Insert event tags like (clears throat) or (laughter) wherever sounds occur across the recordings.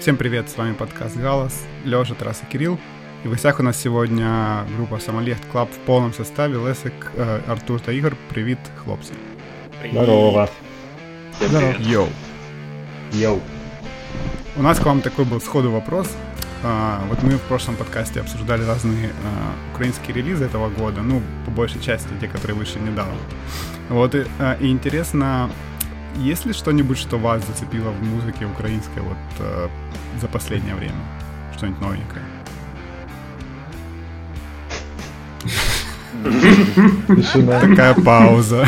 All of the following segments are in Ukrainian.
Всем привет, с вами подкаст «Галас», Лёша, Тарас и Кирилл. И в гостях у нас сегодня группа «Somali Yacht Club» в полном составе. Лесик, э, Артур та Игорь. Привет, хлопцы. Здорово. Здорово. Йоу. Йоу. У нас к вам такой был сходу вопрос. А, вот мы в прошлом подкасте обсуждали разные а, украинские релизы этого года, ну, по большей части те, которые вышли недавно. Вот, и, а, и интересно, есть ли что-нибудь, что вас зацепило в музыке украинской вот а, за последнее время? Что-нибудь новенькое? Такая пауза.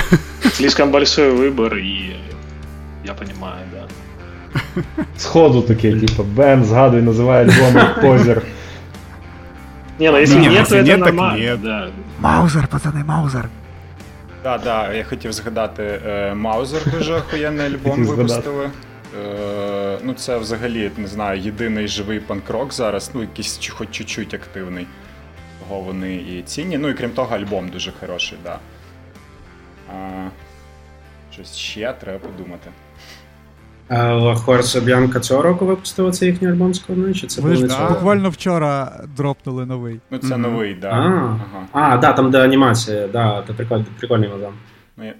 Слишком большой выбор, и я понимаю, да. Сходу таке, типа, Бен, згадуй, називає альбом Позер. Не, ну если Не, нет, то это нет, так нормально. Маузер, пацани, Маузер. Так, да, я хотів згадати е, Маузер дуже охуєнний альбом випустили. Е, ну, це взагалі, не знаю, єдиний живий панк-рок зараз, ну, якийсь хоч чуть-чуть активний. Того вони і цінні. Ну і крім того, альбом дуже хороший, так. Да. Щось ще треба подумати. Хорса Б'янка цього року випустила цей їхній альбом складний, чи це Ви було ж да. буквально вчора дропнули новий. Ну, це новий, так. Да. А, Ага. да, там де анімація, да, це прикольний, прикольний мазан. Ну, я,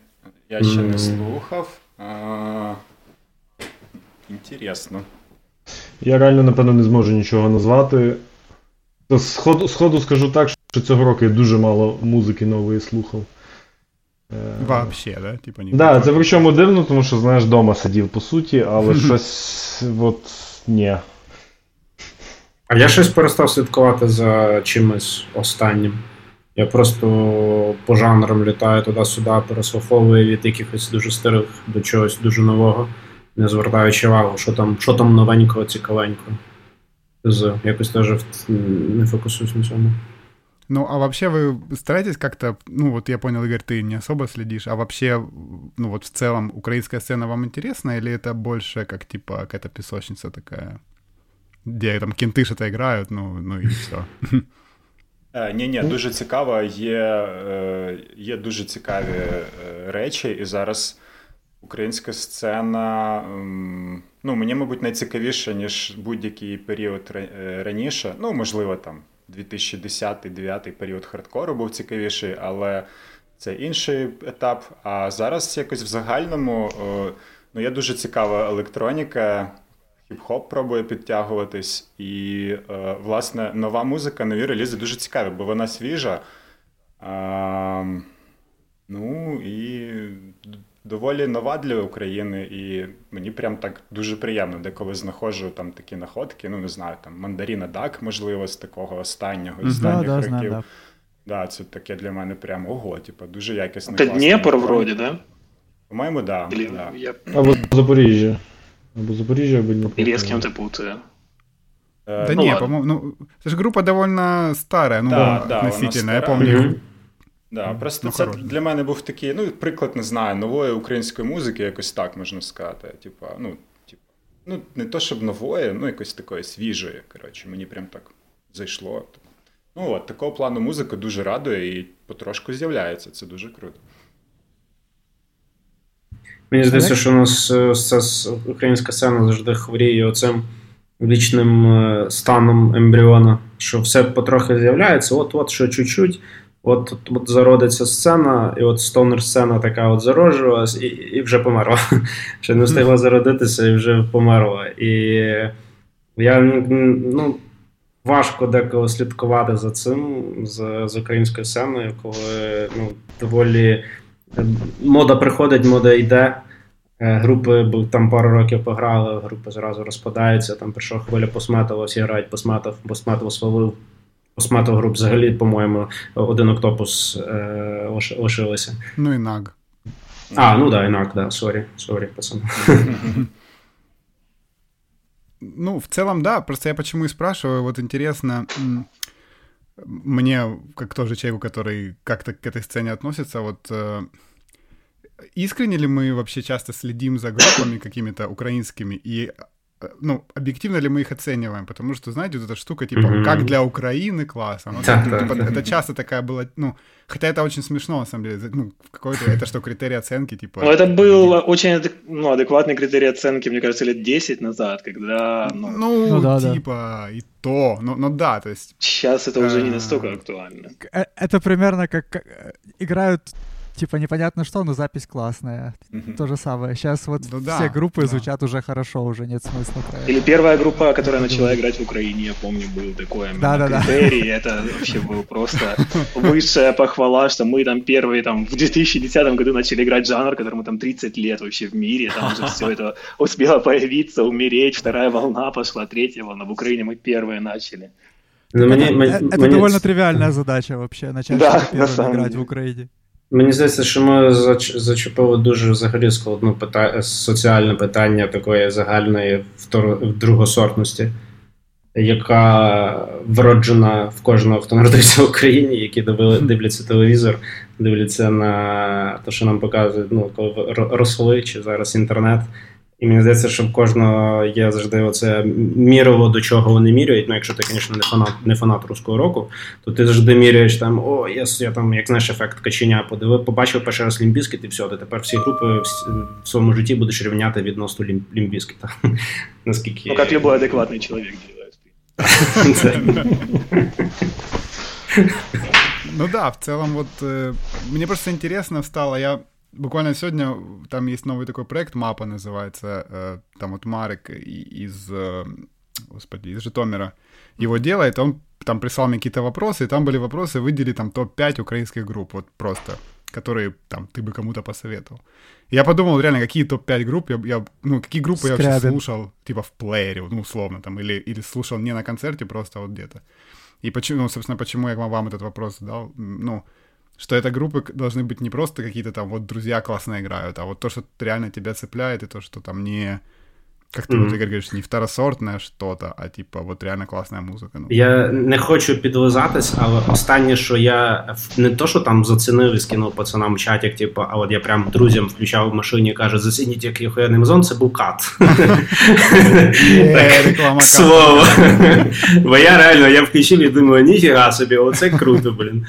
я ще не слухав. А, інтересно. Я реально, напевно, не зможу нічого назвати. Сходу, сходу скажу так, що цього року я дуже мало музики нової слухав. Е, Вообще, да? Типа не Да, це причому дивно, тому що, знаєш, вдома сидів по суті, але щось от ні. А я щось перестав слідкувати за чимось останнім. Я просто по жанрам літаю туди-сюди, переслуховую від якихось дуже старих до чогось дуже нового, не звертаючи увагу, що там, що там новенького, цікавенького. З якось теж не фокусуюсь на цьому. Ну, а вообще вы стараетесь как-то, ну, вот я понял, Игорь, ты не особо следишь, а вообще, ну, вот в целом украинская сцена вам интересна, или это больше как, типа, какая-то песочница такая, где там кенты что-то играют, ну, ну и все. Е, ні, ні, дуже цікаво. Є, е, є дуже цікаві е, речі, і зараз українська сцена. м, Ну, мені, мабуть, найцікавіше, ніж будь-який період ра- е, раніше. Ну, можливо, там 2010-2009 період хардкору був цікавіший, але це інший етап. А зараз якось в загальному е, ну, є дуже цікава електроніка. Хіп-хоп пробує підтягуватись, і, е, власне, нова музика, нові релізи дуже цікаві, бо вона свіжа. Ну і доволі нова для України, і мені прям так дуже приємно, деколи знаходжу там такі находки, ну не знаю, там Мандаріна Дак, можливо, з такого останнього, з останніх Да, да, років. знаю, да. Да, це таке для мене прям ого, типу, дуже якісне. Это класне Днепр електроніка. да? По-моєму, да. Или да. я Або Запоріжжя. Або Запоріжжя, або Дніпро. или я с кем-то путаю. Да ну не, по-моему, ну, это же группа довольно старая, ну, Да, да, относительно, я старая. помню. Да, просто Ну, це хороший. для мене був такий, ну, приклад, не знаю, нової української музики, якось так можна сказати. Типа, ну, типу, ну, не то щоб нової, ну, якось такої свіжої. Коротше, мені прям так зайшло. Ну, от, такого плану музика дуже радує і потрошку з'являється. Це дуже круто. Мені здається, що у нас е, ця українська сцена завжди хворіє оцим вічним е, станом ембріона, що все потрохи з'являється, от-от, що чуть-чуть, от, от, от зародиться сцена, і от стонер сцена така от зароджувалась, і, і вже померла. (laughs) Ще не встигла зародитися і вже померла. І я ну, важко деколи слідкувати за цим, за, за українською сценою, коли ну, доволі. Мода приходить, мода йде. Е, Групи бо там пару років пограли, групи зразу розпадаються. Там прийшла хвиля пост-металу, всі грають пост-метал, пост-метал свалив. Посметов груп взагалі, по-моєму, один октопус е, лиш- лишилися. Ну и Наг. А, ну да, інак, да, сорі, сорі, пацан. (laughs) Ну, в целом, да. Просто я почему и спрашиваю, вот интересно, м, мне, как тоже человеку, который как-то к этой сцене относится, вот э, искренне ли мы вообще часто следим за группами какими-то (coughs) украинскими, и э, ну, объективно ли мы их оцениваем, потому что, знаете, вот эта штука, типа, mm-hmm. как для Украины классно, ну, да, типа, да, это часто такая была, ну, хотя это очень смешно, на самом деле, ну, какой-то, это что, критерий оценки, типа... Ну, это был очень, ну, адекватный критерий оценки, мне кажется, лет 10 назад, когда, ну... Ну, ну да, типа, да. и то, ну, ну да, то есть... Сейчас это уже не настолько актуально. Э, это примерно как э, играют типа непонятно что, но запись классная. Mm-hmm. То же самое. Сейчас вот ну, все да, группы да. звучат уже хорошо, уже нет смысла. Про Или первая группа, которая начала играть в Украине, я помню, был такой да, да, критерий. Да. Это вообще был просто высшая похвала, что мы там первые там в 2010 году начали играть жанр, которому там 30 лет вообще в мире, там уже все это успело появиться, умереть, вторая волна пошла, третья волна. В Украине мы первые начали. Ну, это, мне, это, мне... довольно тривиальная задача вообще, начать да, первым играть в Україні. Мені здається, що ми зачепили дуже взагалі складну питання, соціальне питання такої загальної другосортності, яка вроджена в кожного, хто народився в Україні, які дивляться телевізор, дивляться на те, що нам показують, ну, коли росли чи зараз інтернет. І мені здається, що в кожного є завжди оце мірило, до чого вони міряють. Ну, якщо ти, звісно, не фанат не фанат руського року, то ти завжди міряєш там, о, я, я там, як знаєш, ефект каченя, подивив, побачив перший раз Лімбіскіт, і все, ти тепер всі групи в, в своєму житті будеш рівняти відносно Лімбіскіта. (laughs) Наскільки... Ну, як любой адекватний чоловік. (laughs) Ну да, в целом вот мне просто интересно стало, я буквально сегодня там есть новый такой проект, Мапа называется, э, там вот Марик из, э, господи, из Житомира его делает, он там прислал мне какие-то вопросы, и там были вопросы, выдели там топ-5 украинских групп, вот просто, которые там ты бы кому-то посоветовал. Я подумал, реально, какие топ-5 групп, я, я, ну, какие группы Скрябин. я вообще слушал, типа в плеере, ну, условно, там, или, или слушал не на концерте, просто вот где-то. И почему, ну, собственно, почему я вам этот вопрос задал, ну, что это группы должны быть не просто какие-то там вот друзья классно играют, а вот то, что реально тебя цепляет, и то, что там не Как ти mm-hmm. вот, Игорь, говориш, не второсортне что-то, а типа от реально класна музика. Ну. Я не хочу підлизатись, але останнє, що я не то, що там зацінив і скинув пацанам в чаті, типу, а от я прям друзям включав в машині і каже, зацініть, який охуєнний музон, це був кат. Слово. Бо я реально, я включив і думаю, ніфіга собі, оце круто, блін.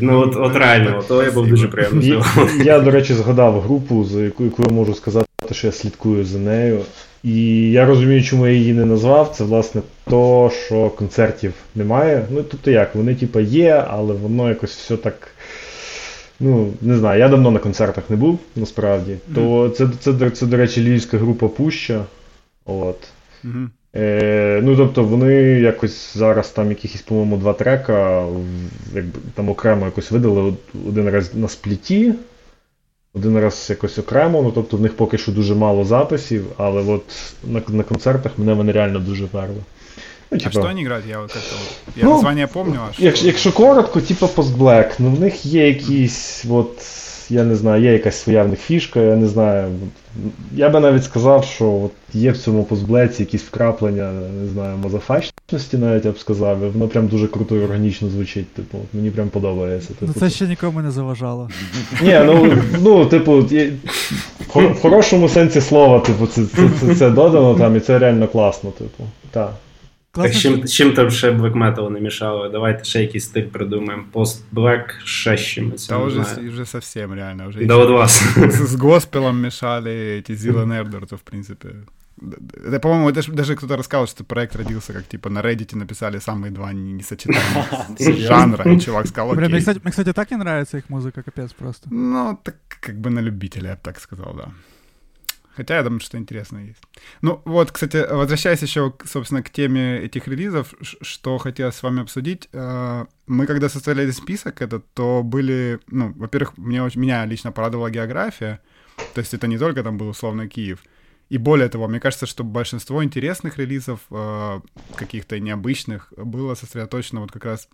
Ну от от реально, то я був дуже приємно. Я, до речі, згадав групу, за яку я можу сказати, що я слідкую за нею. І я розумію, чому я її не назвав. Це власне то, що концертів немає. Ну, тобто як, вони типа є, але воно якось все так. Ну, не знаю, я давно на концертах не був, насправді. То це, це, це, це, до речі, львівська група Пуща. От. Mm-hmm. Е, Ну, тобто, вони якось зараз там якихось, по-моєму, два трека якби, там окремо якось видали один раз на спліті, один раз якось окремо, ну тобто в них поки що дуже мало записів, але от на на концертах мене вони реально дуже перли. Ну, типа, а що вони грають? Я от это, я ну, названня помню, а що... Якщо, якщо коротко, типа Post-Black, ну в них є якісь от я не знаю, є якась своя в них фішка, я не знаю. Я би навіть сказав, що от є в цьому позблеці якісь вкраплення, не знаю, мазафачності, навіть я б сказав, і воно прям дуже круто і органічно звучить. Типу, мені прям подобається. Ну, типу, ну Це ще нікому не заважало. Ні, ну, ну типу, в хорошому сенсі слова, типу, це це, це, це додано там, і це реально класно, типу. так. Так чим чим там ще Black Metal не мішало? Давайте ще якийсь стиль придумаємо. Black ще з чимось. Та вже, вже совсем реально. Уже да от вас. С, госпелом мешали эти Зилан Эрдер, то в принципе... Это, по-моему, даже, даже кто-то рассказывал, что проект родился, как типа на Reddit написали самые два несочетаемых (laughs) жанра, и чувак сказал, окей. мне, кстати, мне, кстати, так не нравится их музыка, капец просто. Ну, так как бы на любителя, я бы так сказал, да. Хотя я думаю, что интересно есть. Ну вот, кстати, возвращаясь еще, собственно, к теме этих релизов, что хотел с вами обсудить. Э, мы когда составляли список этот, то были, ну, во-первых, мне, меня лично порадовала география. То есть это не только там был условно Киев. И более того, мне кажется, что большинство интересных релизов, э, каких-то необычных, было сосредоточено вот как раз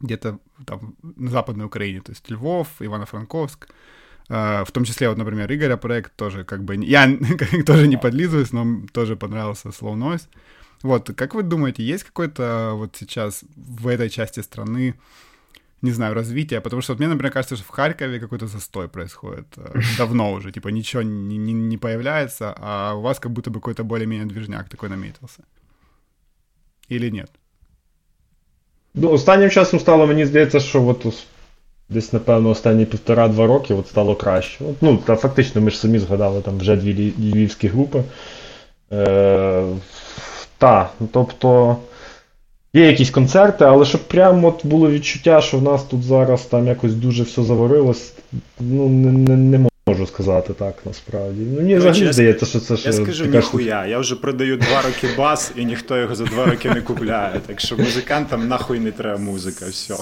где-то там на Западной Украине. То есть Львов, Ивано-Франковск, в том числе, вот, например, Игоря проект тоже как бы... Я (laughs) тоже не подлизываюсь, но тоже понравился Slow Noise. Вот, как вы думаете, есть какой-то вот сейчас в этой части страны не знаю, развития, потому что вот мне, например, кажется, что в Харькове какой-то застой происходит э, (laughs) давно уже, типа ничего не, не, не появляется, а у вас как будто бы какой-то более-менее движняк такой наметился. Или нет? Ну, останнім часом стало, мені здається, що от десь, напевно, останні півтора-два роки от стало краще. От, ну, та фактично, ми ж самі згадали там вже дві львівські групи. Е, Та, ну, тобто. Є якісь концерти, але щоб прямо от було відчуття, що в нас тут зараз там якось дуже все заварилось, ну не не, не можу сказати так насправді. Ну Мені взагалі здається, що це ще. Я скажу ніхуя, я вже продаю два роки бас, і ніхто його за два роки не купляє. Так що музикантам нахуй не треба музика, все.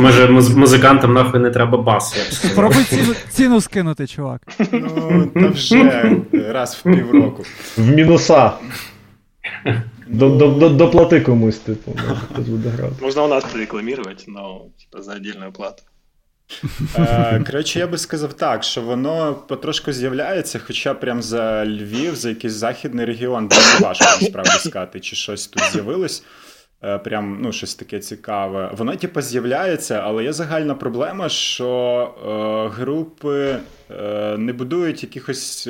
Може, музикантам нахуй не треба бас. Спробуй ціну, ціну скинути, чувак. Ну, та вже раз в півроку. В мінуса. Доплати комусь, типу, хтось буде грати. Можна у нас прорекламувати, але типу, за віддільну плату. Е, коротше, я би сказав так, що воно потрошку з'являється, хоча прям за Львів, за якийсь західний регіон, дуже важко насправді сказати, чи щось тут з'явилось. Е, прям ну, щось таке цікаве. Воно, типу, з'являється, але є загальна проблема, що е, групи е, не будують якихось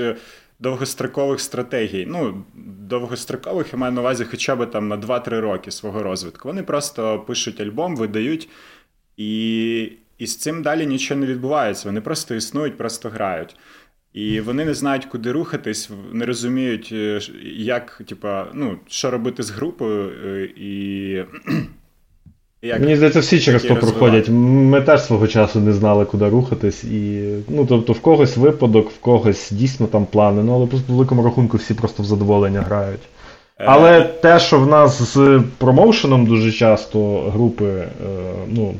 довгострокових стратегій. Ну, довгострокових я маю на увазі хоча б там на 2-3 роки свого розвитку. Вони просто пишуть альбом, видають, і і з цим далі нічого не відбувається. Вони просто існують, просто грають. І вони не знають, куди рухатись, не розуміють, е, як, типа, ну, що робити з групою. Е, і (clears throat) як Мені здається, всі через то проходять. Ми теж свого часу не знали, куди рухатись. І, ну, тобто, в когось випадок, в когось дійсно там плани, ну але по великому рахунку всі просто в задоволення грають. Е. Але те, що в нас з промоушеном дуже часто групи ну,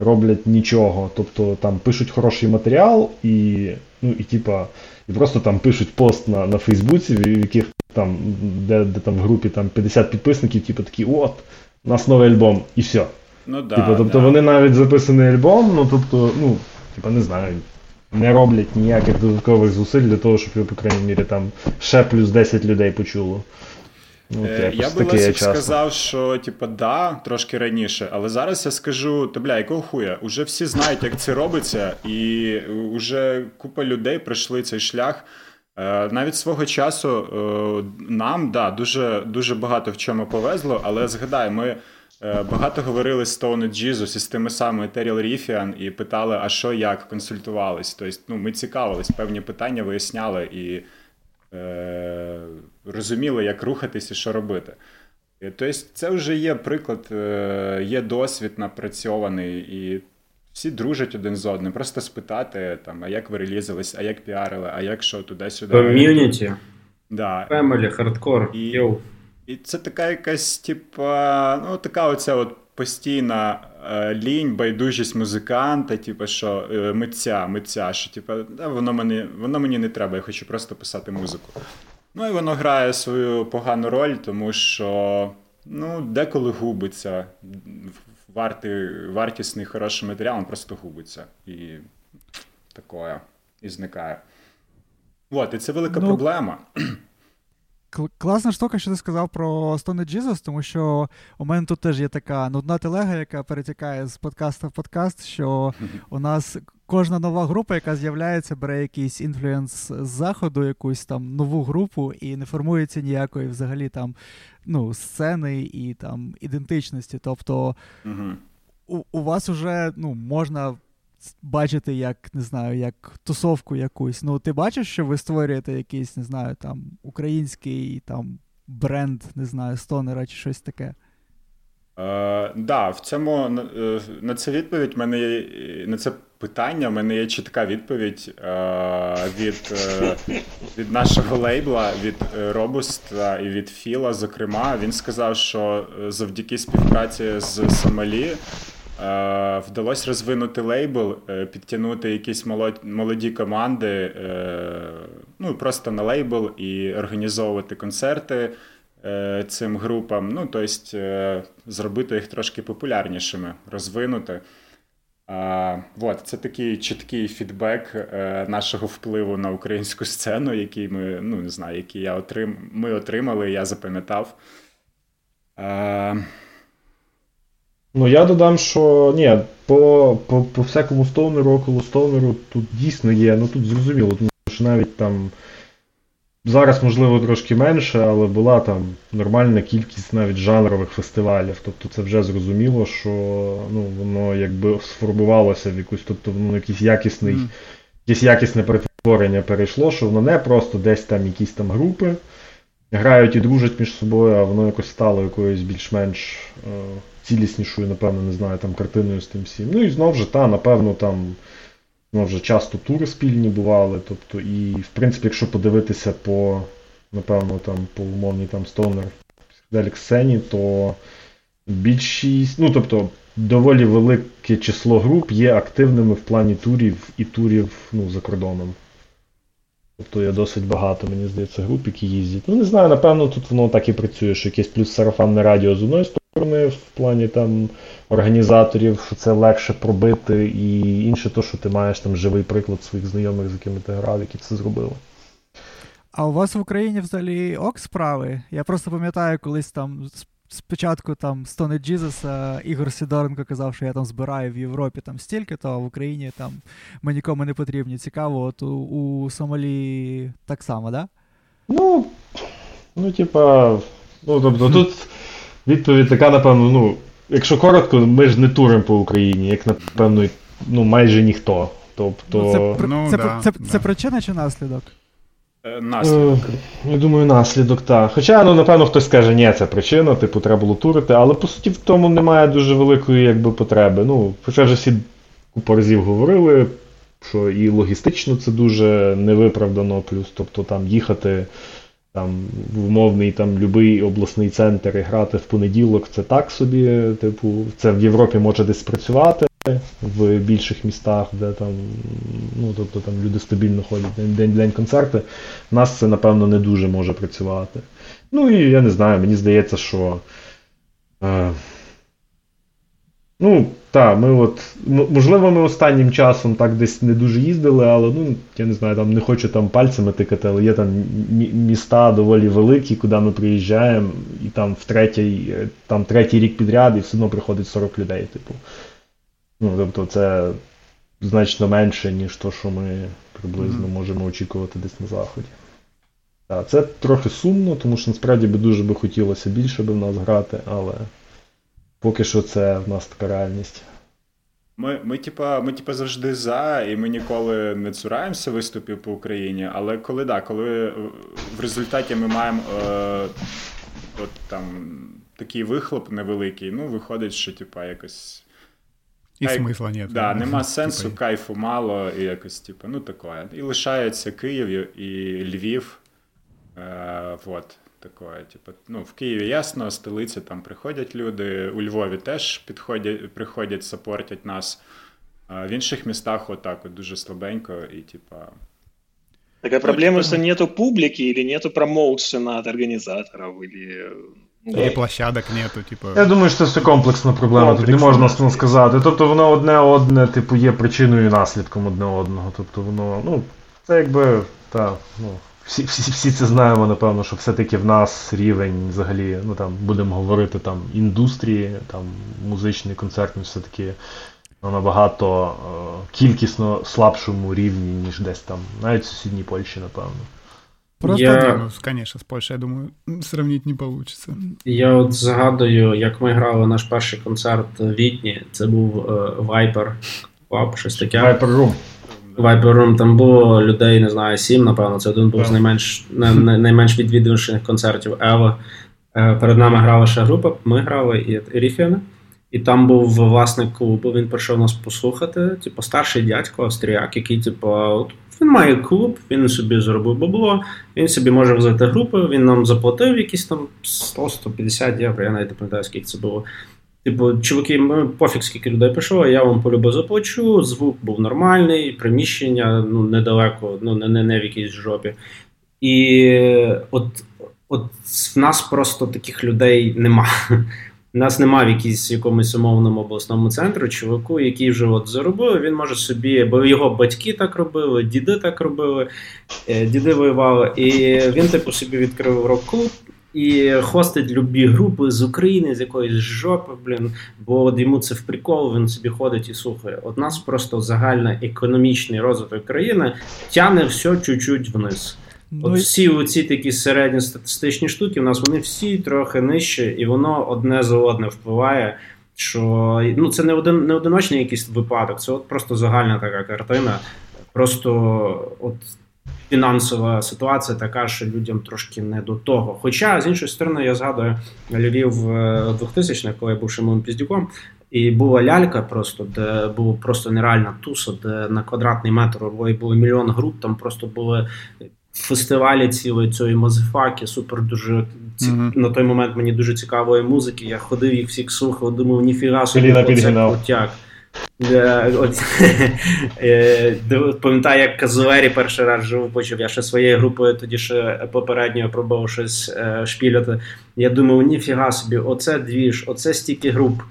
роблять нічого. Тобто там пишуть хороший матеріал і ну, і типа, і просто там пишуть пост на на Фейсбуці, в яких там, де де там в групі там 50 підписників, типу такі, от у нас новий альбом, і все. Ну, да, типу, Тобто да. вони навіть записаний альбом, ну тобто, ну, типу, не знаю, не роблять ніяких додаткових зусиль для того, щоб його, по крайній мірі, там ще плюс 10 людей почуло. Ну, е, Я би Лесик сказав, що типу, да, трошки раніше, але зараз я скажу: то бля, якого хуя? Уже всі знають, як це робиться, і вже купа людей пройшли цей шлях. Е, навіть свого часу е, нам да, дуже дуже багато в чому повезло, але згадай, ми багато говорили з Stone Jesus і з тими самими Теріл Ріфіан і питали, а що, як, консультувались. Тобто, ну, ми цікавились, певні питання виясняли і розуміли, як рухатись і що робити. Тобто, це вже є приклад, є досвід напрацьований і всі дружать один з одним. Просто спитати, там, а як ви релізились, а як піарили, а як що туди-сюди. Ком'юніті. Да. Family, хардкор. І, і це така якась, типа, ну, така оця от постійна е, лінь, байдужість музиканта, типу, що е, митця, митця, що типу, да, воно мені воно мені не треба, я хочу просто писати музику. Ну і воно грає свою погану роль, тому що ну, деколи губиться вартий, вартісний хороший матеріал, він просто губиться. І такое, і зникає. От, і це велика ну, проблема. Класна штука, що ти сказав про Stone Jesus, тому що у мене тут теж є така нудна телега, яка перетікає з подкаста в подкаст, що (laughs) у нас кожна нова група, яка з'являється, бере якийсь інфлюенс з заходу, якусь там нову групу, і не формується ніякої взагалі там ну, сцени і там ідентичності. Тобто у, у вас вже ну, можна. Бачити, як не знаю, як тусовку якусь. Ну, ти бачиш, що ви створюєте якийсь, не знаю, там український там бренд, не знаю, стонера чи щось таке? Е, да, в цьому на, е, на це відповідь мене є, на це питання. в мене є чітка відповідь е, від е, від нашого лейбла, від е, Робуста і від Філа. Зокрема, він сказав, що завдяки співпраці з Сомалі вдалося розвинути лейбл, підтягнути якісь молоді команди, ну просто на лейбл і організовувати концерти. Цим групам, ну тобто зробити їх трошки популярнішими, розвинути. Вот, Це такий чіткий фідбек е, нашого впливу на українську сцену, який ми ну, не знаю, який я отрим... ми отримали, я запам'ятав. Ну, я додам, що ні, по по, по всякому стоунеру, около стоунеру тут дійсно є, ну тут зрозуміло, тому що навіть там зараз, можливо, трошки менше, але була там нормальна кількість навіть жанрових фестивалів. Тобто це вже зрозуміло, що ну, воно якби сформувалося в якусь, тобто воно якийсь якісний, mm. якесь якісне перетворення перейшло, що воно не просто десь там якісь там групи грають і дружать між собою, а воно якось стало якоюсь більш-менш. Е- ціліснішою, напевно, не знаю, там картиною з тим всім. Ну і знову ж, та, напевно, там знову ж часто тури спільні бували. Тобто, і, в принципі, якщо подивитися по, напевно, там, по умовній там Stoner психоделік сцені, то більшість, ну тобто, доволі велике число груп є активними в плані турів і турів ну, за кордоном. Тобто є досить багато, мені здається, груп, які їздять. Ну, не знаю, напевно, тут воно так і працює, що якесь плюс сарафанне радіо з одної сторони, в плані там організаторів, що це легше пробити, і інше, то, що ти маєш там живий приклад своїх знайомих, з якими ти грав, які це зробили. А у вас в Україні взагалі ок справи? Я просто пам'ятаю, колись там спочатку там Стони Джізеса Ігор Сідоренко казав, що я там збираю в Європі там стільки, то а в Україні там ми нікому не потрібні. Цікаво, от у, у Сомалі так само, да? Ну, ну, типа, ну, тобто тут відповідь така, напевно, ну, якщо коротко, ми ж не туримо по Україні, як, напевно, ну, майже ніхто. Тобто... Ну, це, ну, це, да, це, це, це причина чи наслідок? Е, наслідок. Я думаю, наслідок, так. Хоча, ну, напевно, хтось скаже, ні, це причина, типу, треба було турити, але по суті в тому немає дуже великої якби, потреби. Ну, Хоча вже всі купу разів говорили, що і логістично це дуже невиправдано, плюс, тобто там їхати там, в умовний там любий обласний центр і грати в понеділок, це так собі, типу, це в Європі може десь працювати в більших містах, де там ну, тобто, там люди стабільно ходять день день концерти. У нас це, напевно, не дуже може працювати. Ну і я не знаю, мені здається, що. Е, Ну, так, ми от. Можливо, ми останнім часом так десь не дуже їздили, але ну, я не знаю, там не хочу там пальцями тикати, але є там міста доволі великі, куди ми приїжджаємо, і там в третій там третій рік підряд, і все одно приходить 40 людей. Типу. Ну, тобто це значно менше, ніж то, що ми приблизно можемо очікувати десь на заході. Так, Це трохи сумно, тому що насправді би дуже би хотілося більше би в нас грати, але поки що це в нас така реальність. Ми, ми, типа, ми, типа, завжди за, і ми ніколи не цураємося виступів по Україні. Але коли да, коли в результаті ми маємо е, от, там, такий вихлоп невеликий, ну, виходить, що типа, якось і Кайф... смисла нет. Да, Нема сенсу, типа... кайфу мало, і якось, типу, ну таке. І лишається Київ і Львів. Е, вот, такое, типу, ну, В Києві ясно, столиця там приходять люди, у Львові теж підходять, приходять, сапортять нас. А в інших містах отак от дуже слабенько і, типа. Такая ну, проблема, что нету публики или нету промоушена от организаторов, или і площадок нету, типу. Я думаю, що це все комплексна проблема, тут не можна сказати. Тобто воно одне одне, типу, є причиною і наслідком одне одного. Тобто воно, ну, це якби, та, ну, всі всі, всі це знаємо, напевно, що все-таки в нас рівень взагалі, ну там будемо говорити там індустрії, там музичний, концертний, все-таки ну, набагато е, кількісно слабшому рівні, ніж десь там, навіть в сусідній Польщі, напевно. Просто, я... конечно, з Польщею, я думаю, сравнити не вийде. Я от згадую, як ми грали наш перший концерт в Вітні, це був uh, Viper Club, щось таке. Viper Room. Room, там було людей, не знаю, сім, напевно. Це один був з найменш найменш відвідувачних концертів Ева. Перед нами грала ще група, ми грали і Ріфіани. І там був власник клубу, він прийшов нас послухати. Типу, старший дядько австріяк, який, типу, він має клуб, він собі зробив бабло, він собі може взяти групу, він нам заплатив якісь там 100-150 євро, я навіть не пам'ятаю, скільки це було. Типу, чуваки, ми пофіг, скільки людей пішло, я вам полюбо заплачу, звук був нормальний, приміщення ну, недалеко, ну не, не, не в якійсь жопі. І от от в нас просто таких людей нема. (laughs) У нас немає в якійсь якомусь умовному обласному центру чуваку, який вже от заробив, він може собі, бо його батьки так робили, діди так робили, е, діди воювали, і він типу собі відкрив рок-клуб, і хостить любі групи з України, з якоїсь жопи, блін, бо от йому це в прикол, він собі ходить і слухає. От нас просто загальна економічний розвиток країни тяне все чуть-чуть вниз. Ну, От всі оці такі середні статистичні штуки, у нас вони всі трохи нижчі, і воно одне за одне впливає. Що ну це не один не одиночний якийсь випадок, це от просто загальна така картина. Просто от фінансова ситуація така, що людям трошки не до того. Хоча з іншої сторони, я згадую Львів 2000 х коли я був Шимоном Піздюком, і була лялька, просто де була просто нереальна туса, де на квадратний метр було мільйон груп, там просто були фестивалі цілої цієї мазефаки, супер дуже ці... mm-hmm. на той момент мені дуже цікавої музики. Я ходив їх всіх слухав, думав, ніфіга собі це крутяк. Е, (laughs) пам'ятаю, як Казуері перший раз живу почув. Я ще своєю групою тоді ще попередньо пробував щось е, шпіляти. Я думав, ніфіга собі, оце двіж, оце стільки груп.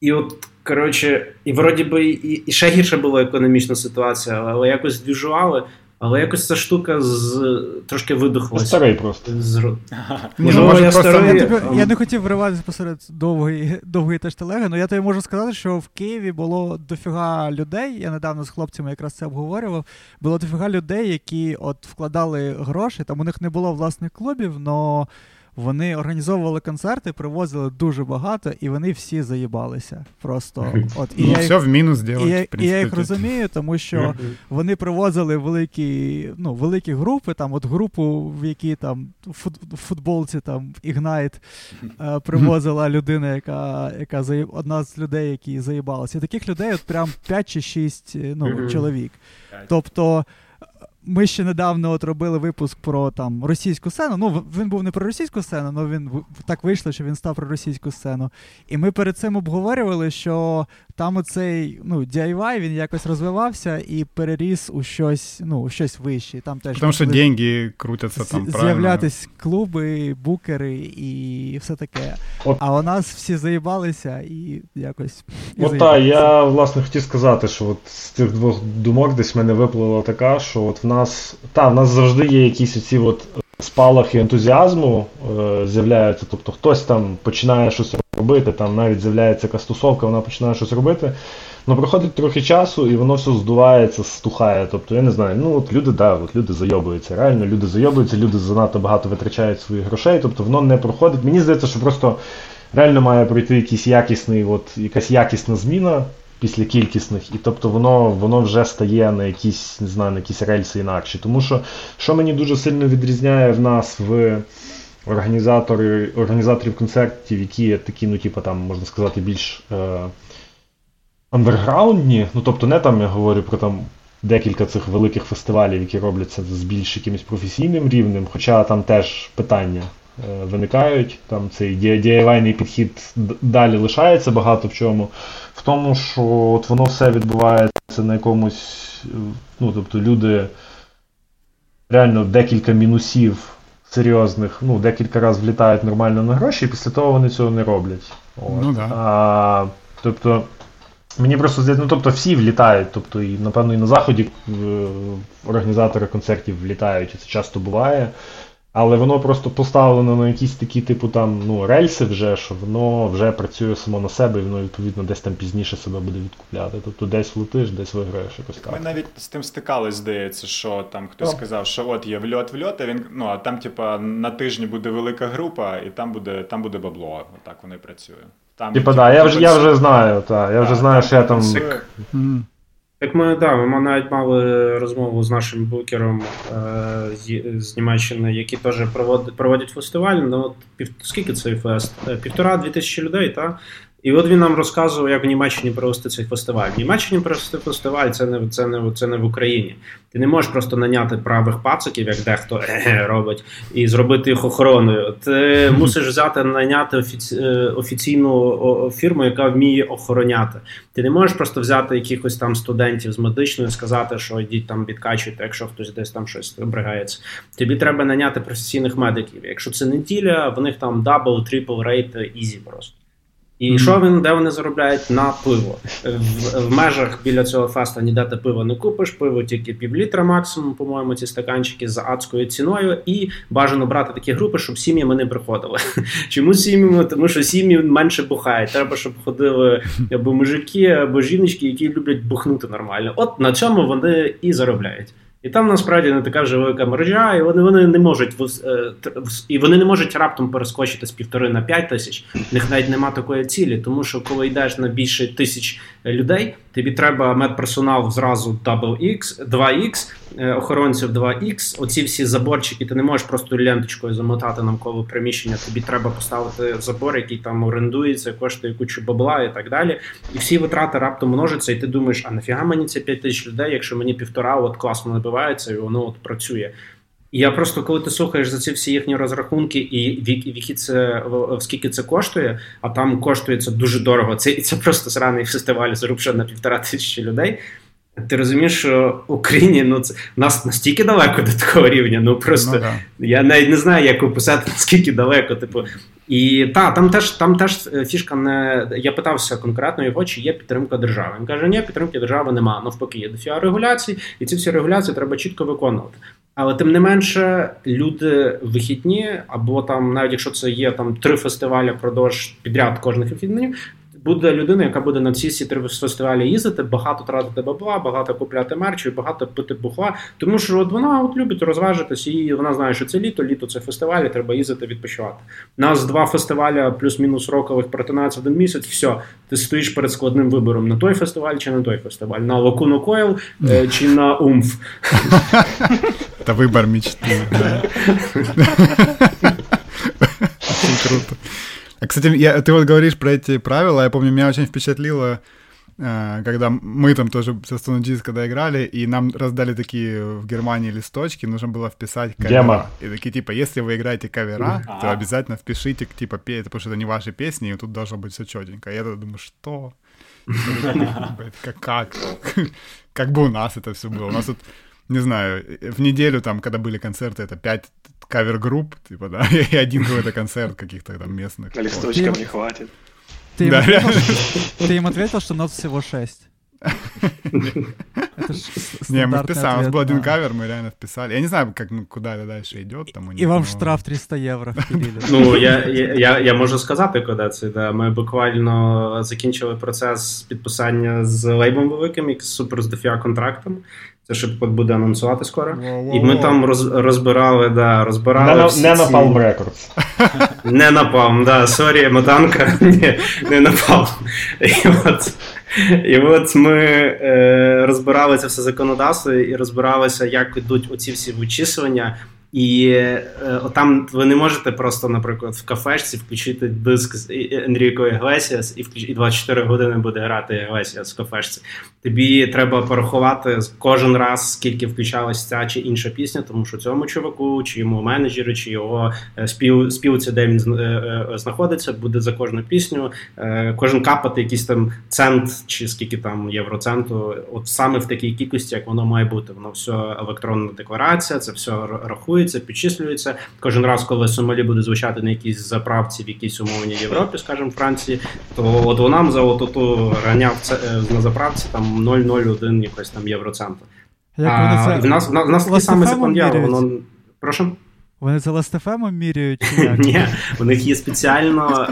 І от, коротше, і вроді би і, і ще гірша була економічна ситуація, але якось двіжували. Але якось ця штука з трошки видухлася. Старий просто. З... Може, ну, я, старий, я, тобі, я не хотів вриватися посеред довгої довгої теж телеги, але я тобі можу сказати, що в Києві було дофіга людей. Я недавно з хлопцями якраз це обговорював. Було дофіга людей, які от вкладали гроші. Там у них не було власних клубів, але. Вони організовували концерти, привозили дуже багато, і вони всі заїбалися. Просто от і ну, я все їх, в мінус і, я, і я їх розумію, тому що вони привозили великі ну, великі групи. Там, от групу, в якій там футболці там Ignite е, привозила людина, яка яка заїб... одна з людей, які заїбалися. І таких людей от прям 5 чи 6 ну, чоловік. Тобто. Ми ще недавно от робили випуск про там російську сцену. Ну, він був не про російську сцену, але він так вийшло, що він став про російську сцену. І ми перед цим обговорювали, що там оцей ну, DIY, він якось розвивався і переріс у щось ну, у щось вище. Там теж Тому що деньги крутяться там. правильно. З'являтись клуби, букери і все таке. От. А у нас всі заїбалися і якось. І от так, я власне хотів сказати, що от з цих двох думок десь в мене виплила така, що от в нас та, в нас завжди є якісь оці от спалахи ентузіазму е, з'являються. Тобто хтось там починає щось робити, там навіть з'являється якась вона починає щось робити. Ну, проходить трохи часу, і воно все здувається, стухає. Тобто, я не знаю, ну от люди, да, от люди зайобуються. Реально, люди зайобуються, люди занадто багато витрачають своїх грошей, тобто воно не проходить. Мені здається, що просто реально має пройти якийсь якісний, от, якась якісна зміна після кількісних, і тобто воно воно вже стає на якісь, не знаю, на якісь рельси інакші. Тому що, що мені дуже сильно відрізняє в нас в організатори, організаторів концертів, які такі, ну, типу, там, можна сказати, більш е, андерграундні, ну тобто не там я говорю про там. Декілька цих великих фестивалів, які робляться з більш якимось професійним рівнем, хоча там теж питання е, виникають, там цей DIY підхід далі лишається багато в чому в тому, що от воно все відбувається на якомусь. Ну, тобто люди реально декілька мінусів серйозних, ну, декілька разів влітають нормально на гроші, і після того вони цього не роблять. От. Ну, да. а, Тобто. Мені просто здається, ну тобто всі влітають, тобто і напевно і на заході організатори концертів влітають, і це часто буває. Але воно просто поставлено на якісь такі, типу, там, ну, рельси вже, що воно вже працює само на себе, і воно, відповідно, десь там пізніше себе буде відкупляти. Тобто десь летиш, десь виграєш якось так. Ми навіть з тим стикались, здається, що там хтось сказав, що от є вльот вльот, а він, ну, а там, типа, на тижні буде велика група, і там буде там буде бабло. Отак воно і працює. Там, Типа, да, я вже я вже знаю, та, я вже знаю, що я там. Так ми да, ми навіть мали розмову з нашим букером е, з, з Німеччини, які теж проводять проводять фестиваль. Ну от пів скільки цей фест? Е, півтора-дві тисячі людей, так? І от він нам розказував, як в Німеччині провести цей фестиваль. В Німеччині провести фестиваль це не це не це не в Україні. Ти не можеш просто наняти правих пациків, як дехто робить, і зробити їх охороною. Ти мусиш взяти наняти офіці... Е, офіційну фірму, яка вміє охороняти. Ти не можеш просто взяти якихось там студентів з медичної, сказати, що йдіть там відкачуйте, якщо хтось десь там щось бригається. Тобі треба наняти професійних медиків. Якщо це неділя, в них там double, triple rate, easy просто. І mm-hmm. що він, де вони заробляють на пиво? В, в межах біля цього феста ніде ти пиво не купиш, пиво тільки півлітра максимум, по-моєму, ці стаканчики за адською ціною, і бажано брати такі групи, щоб сім'ями не приходили. (laughs) Чому сім'ями? Тому що сім'ї менше бухають. Треба, щоб ходили або мужики, або жіночки, які люблять бухнути нормально. От на цьому вони і заробляють. І там насправді не така ж велика мережа, і вони вони не можуть е, і вони не можуть раптом перескочити з півтори на п'ять тисяч. В них навіть нема такої цілі, тому що коли йдеш на більше тисяч людей, тобі треба медперсонал зразу X, 2X, е, охоронців 2X. Оці всі заборчики, ти не можеш просто ленточкою замотати навколо приміщення. Тобі треба поставити забор, який там орендується, коштує кучу бабла і так далі. І всі витрати раптом множаться, і ти думаєш, а нафіга мені це 5 тисяч людей, якщо мені півтора от класно набивається, і воно от працює. Я просто, коли ти слухаєш за ці всі їхні розрахунки, і в це скільки це коштує, а там коштує це дуже дорого. Це це просто сраний фестиваль зарубша на півтора тисячі людей. Ти розумієш, що Україні ну це нас настільки далеко до такого рівня. Ну просто ну, да. я навіть не знаю, як описати наскільки далеко. Типу, і та там теж там теж е, фішка не я питався конкретно його, чи є підтримка держави. Він каже, ні, підтримки держави немає. Навпаки, є дофіга регуляцій, і ці всі регуляції треба чітко виконувати. Але тим не менше, люди вихідні, або там, навіть якщо це є там три фестивалі продовж підряд кожних вихідних, буде людина, яка буде на всі ці три фестивалі їздити, багато тратити бабла, багато купляти мерчу, багато пити бухла. Тому що от вона от любить розважитись, і вона знає, що це літо, літо це фестивалі, треба їздити відпочивати. У нас два фестивалі плюс-мінус рокових перетинається один місяць. все, ти стоїш перед складним вибором на той фестиваль чи на той фестиваль, на Лакуно Койл е, чи на Умф. Та вибор мечти. Очень круто. А, кстати, я, ты вот говоришь про эти правила, я помню, меня очень впечатлило, э, когда мы там тоже со Stone когда играли, и нам раздали такие в Германии листочки, нужно было вписать кавера. Демо. И такие, типа, если вы играете кавера, а то обязательно впишите, типа, петь, потому что это не ваши песни, и тут должно быть все четенько. Я думаю, что? (laughs) Как, как? Как бы у нас это все было. У нас тут не знаю, в неделю там, когда были концерты, это пять кавер-групп, типа, да, (laughs) и один какой-то концерт каких-то там местных. А листочков не хватит. Ты, да, им ответил, (laughs) ты им ответил, что нас всего шесть? (laughs) Не, мы вписали, у нас был один кавер, мы реально вписали. Я не знаю, как, ну, куда это дальше идет. Там І вам штраф 300 євро впілили. Ну, я, я, я можу сказати, куди це. Да. Ми буквально закінчили процес підписання з лейбом великим, як супер з дофіа контрактом. Це ще буде анонсувати скоро. І ми там роз, розбирали, да, розбирали. Не, всі не ці... Napalm Records. (laughs) Не Napalm, да, sorry, Motanka. (laughs) Ні, не Napalm. І от, і от ми е, розбирали це все законодавство і розбиралися, як йдуть оці всі вичислення. І е, там ви не можете просто, наприклад, в кафешці включити диск з Енріко Іглесіас і і 24 години буде грати Іглесіас в кафешці. Тобі треба порахувати кожен раз, скільки включалась ця чи інша пісня, тому що цьому чуваку, чи йому менеджеру, чи його е, спів, співці, де він е, знаходиться, буде за кожну пісню. Кожен капати якийсь там цент, чи скільки там євроценту, от саме в такій кількості, як воно має бути. Воно все електронна декларація, це все рахує рахується, підчислюється. Кожен раз, коли Сомалі буде звучати на якійсь заправці в якійсь умовній Європі, скажімо, Франції, то от вона за оту раняв це на заправці там 0,01 якось там євроцентр. Як а, це... В нас в нас такий самий закон є, воно прошу. Вони це ластефемом міряють? чи (laughs) як? Ні, у них є спеціально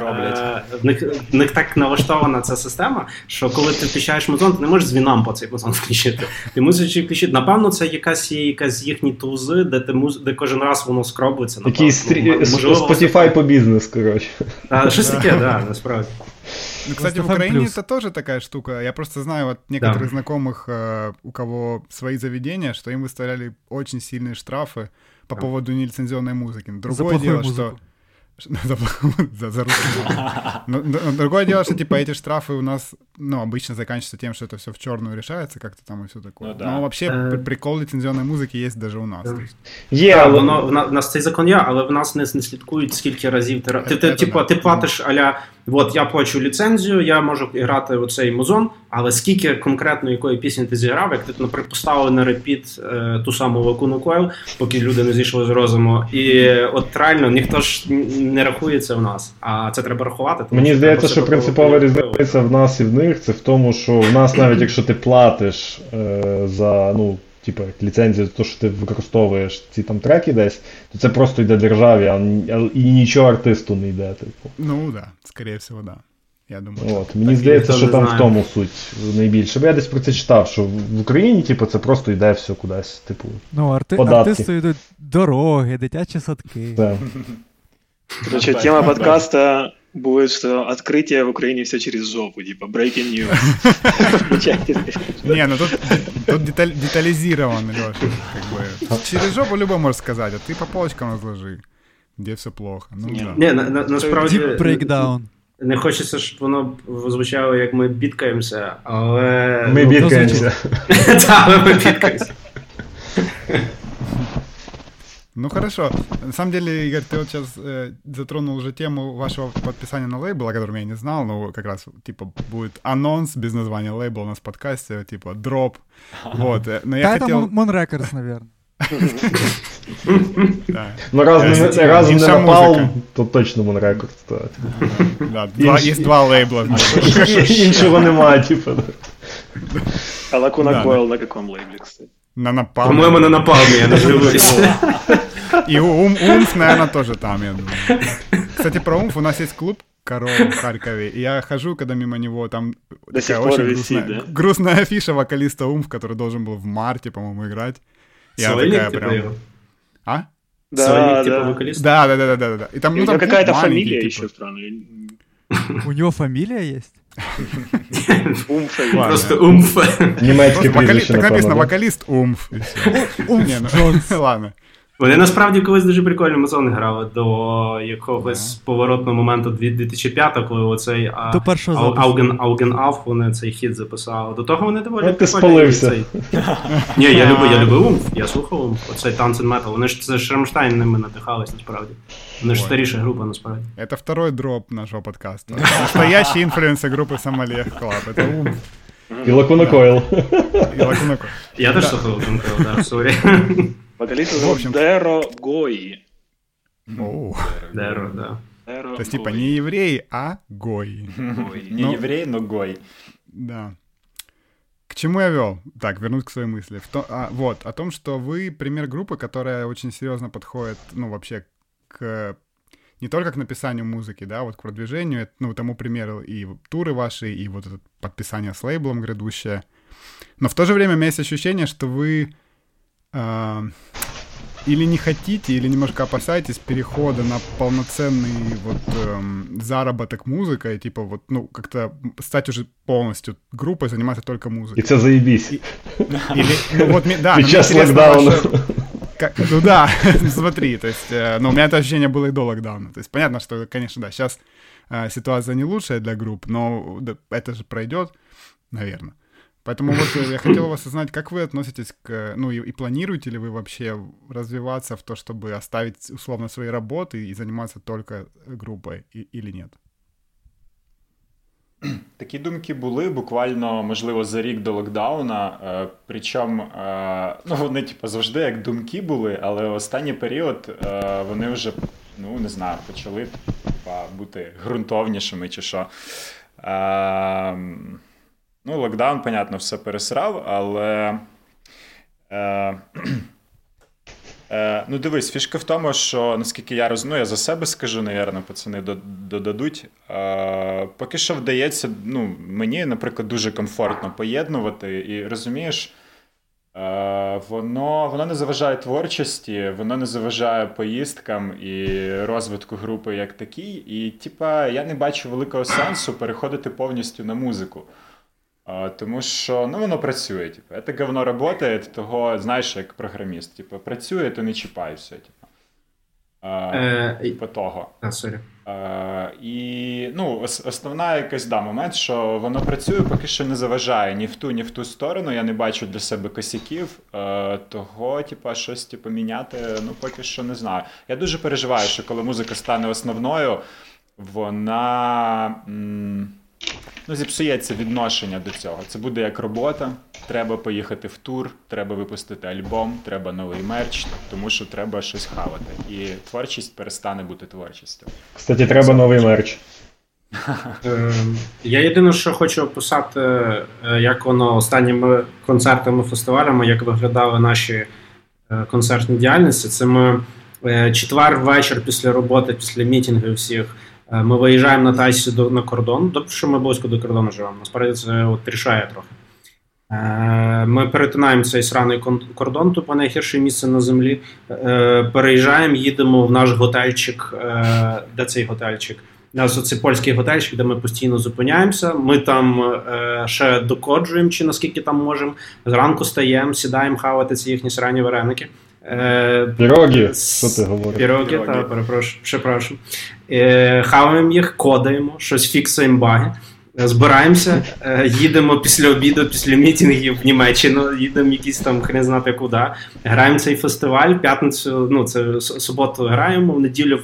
е, в них в них так налаштована ця система, що коли ти включаєш музон, ти не можеш з по цей музон (laughs) включити. Ти мусиш включити. Напевно, це якась є якась їхні тузи, де ти муз, де кожен раз воно скробується. Такий стрі... Spotify по бізнес, коротше. Щось таке, так, (laughs) насправді. Ну, кстати, в Украине это тоже такая штука. Я просто знаю от некоторых да. знакомых, э, у кого свои заведения, что им выставляли очень сильные штрафы по да. поводу нелицензионной музыки. Другое дело, музыку. что (laughs) за, за, за (laughs) но, но, другое дело, что типа эти штрафы у нас, ну, обычно заканчиваются тем, что это все в черную решается, как-то там и все такое. Ну, да. Но вообще э... прикол лицензионной музыки есть даже у нас. Є, але воно в нас цей закон є, але в нас не, не слідкують скільки разів ти ти, ти, типу, ти платиш аля от я плачу ліцензію, я можу грати оцей музон, але скільки конкретно якої пісні ти зіграв, як ти, наприклад, поставив на репіт е, ту саму Лакуну Койл, поки люди не зійшли з розуму. І от реально ніхто ж не рахується в нас. А це треба рахувати. Тому Мені здається, що принципова різниця в нас і в них це в тому, що в нас навіть (clears throat) якщо ти платиш е, за ну типу, ліцензію, то що ти використовуєш ці там треки десь, то це просто йде державі, а і нічого артисту не йде. Типу. Ну да, скоріше всього, да. Я думаю, От, Мені здається, що там знаю. в тому суть найбільше. Бо я десь про це читав, що в Україні, типу, це просто йде все кудись. Типу, ну, арти- артисту йдуть дороги, дитячі садки. Так. Короче, тема подкаста будет, что открытие в Украине все через жопу, типа breaking news. Не, ну тут, тут детализировано, Леша. Через жопу любой может сказать, а ты по полочкам разложи, где все плохо. Ну, да. Не, насправді... Deep breakdown. Не хочеться, щоб воно звучало, як ми бідкаємося, але. Ми ну, бідкаємося. (laughs) Так, ми бідкаємося. Ну хорошо. На самом деле, Игорь, ты вот сейчас э, затронул уже тему вашего подписания на лейбл, о котором я не знал, но как раз типа будет анонс без названия лейбла у нас в подкасте, типа дроп. Вот. Э, но я да, хотел... это Moon Records, наверное. Ну, раз не напал, то точно Moon Records. Да, есть два лейбла. Іншого (laughs) немає, типа. А Лакуна Койл на каком лейбле, кстати? На напалме. По-моему, на напалме, я дождусь. (laughs) И ум, Умф, наверное, тоже там, я думаю. Кстати, про Умф у нас есть клуб Корова в Харькове, и я хожу, когда мимо него там До такая очень висит, грустная, да? грустная афиша вокалиста Умф, который должен был в марте, по-моему, играть. Я Сольник, такая типа прям... Его? А? Да, Сольник, типа, да. вокалист? Да, да, да, да, да. И там, ну, там какая-то фамилия типа. еще странная. У него фамилия есть? Умф. Просто умф. Немецкий прізвище, Так написано вокаліст умф. Умф. Ну, ладно. Вони насправді колись дуже прикольно музон грали до якогось yeah. поворотного моменту 2005 коли оцей до першого Ауген Ауген Ав вони цей хід записали. До того вони доволі ти спалився. Цей... (laughs) Ні, я любив, я любив Oomph, я слухав Oomph, оцей Танцен Метал. Вони ж це ж Rammstein ними надихались насправді. Вони ж старіша група насправді. Это второй дроп нашого подкасту. Настоящий інфлюенсер групи Somali Yacht Club. Это Oomph. І Lacuna Coil. І Lacuna Coil. Я теж слухав Lacuna Coil, да, sorry. (laughs) Вокалист в общем, Деро Гои. Деро, да. То есть, типа, не евреи, а Гои. Не ну, еврей, но Гой. Да. К чему я вел? Так, вернусь к своей мысли. В то, а, вот, о том, что вы пример группы, которая очень серьезно подходит, ну, вообще, к не только к написанию музыки, да, вот к продвижению, ну, тому примеру и туры ваши, и вот это подписание с лейблом грядущее. Но в то же время у меня есть ощущение, что вы э, или не хотите, или немножко опасаетесь перехода на полноценный вот эм, заработок музыкой, типа вот, ну, как-то стать уже полностью группой, заниматься только музыкой. И это заебись. И, или, ну, вот, да, Сейчас локдауна. Как, ну да, (laughs) смотри, то есть, э, ну, у меня это ощущение было и до локдауна. То есть, понятно, что, конечно, да, сейчас э, ситуация не лучшая для групп, но да, это же пройдет, наверное. Поэтому вот э, я хотел вас узнать, как вы относитесь к, ну и, и планируете ли вы вообще развиваться в то, чтобы оставить условно свои работы и заниматься только группой и, или нет? Такі думки були буквально, можливо, за рік до локдауна. Е, причому е, ну, вони, типу, завжди як думки були, але останній період е, вони вже, ну не знаю, почали типа, бути ґрунтовнішими чи що. Ну, локдаун, понятно, все пересрав, але. Е, е, Ну, дивись, фішка в тому, що наскільки я розумію, я за себе скажу, навірно, пацани додадуть. Е, Поки що вдається, ну, мені, наприклад, дуже комфортно поєднувати. І розумієш, е, воно воно не заважає творчості, воно не заважає поїздкам і розвитку групи як такій. І, типа, я не бачу великого сенсу переходити повністю на музику. Тому що ну, воно працює. Типу. Це говно працює, того, знаєш, як програміст. Типу, працює, то не чіпай все. Типу. Е, типу того. А, sorry. А, і ну, основна якась да, момент, що воно працює, поки що не заважає ні в ту, ні в ту сторону. Я не бачу для себе косяків. А, того, типу, щось типу, міняти, ну поки що не знаю. Я дуже переживаю, що коли музика стане основною. вона ну, зіпсується відношення до цього. Це буде як робота. Треба поїхати в тур, треба випустити альбом, треба новий мерч, тому що треба щось хавати. І творчість перестане бути творчістю. Кстати, треба новий мерч. Е, я єдине, що хочу описати, е, як воно останніми концертами, фестивалями, як виглядали наші е, концертні діяльності. Це ми четвер вечір після роботи, після мітінгів всіх. Ми виїжджаємо на тайсі до на кордон. Що ми близько до кордону живемо. Насправді це от рішає трохи. Ми перетинаємо цей сраний кордон, тупо найгірше місце на землі. Переїжджаємо, їдемо в наш готельчик. Де цей готельчик? Нас оце польський готельчик, де ми постійно зупиняємося. Ми там е, ще докоджуємо, чи наскільки там можемо. Зранку стаємо, сідаємо хавати ці їхні срані вареники. Е, Піроги, що ти говориш? Піроги, так, перепрошую. перепрошую. Е, хаваємо їх, кодаємо, щось фіксуємо баги. Збираємося, е, їдемо після обіду, після мітінгів в Німеччину, їдемо якісь там хрен знати куди. Граємо цей фестиваль. П'ятницю, ну це суботу граємо, в неділю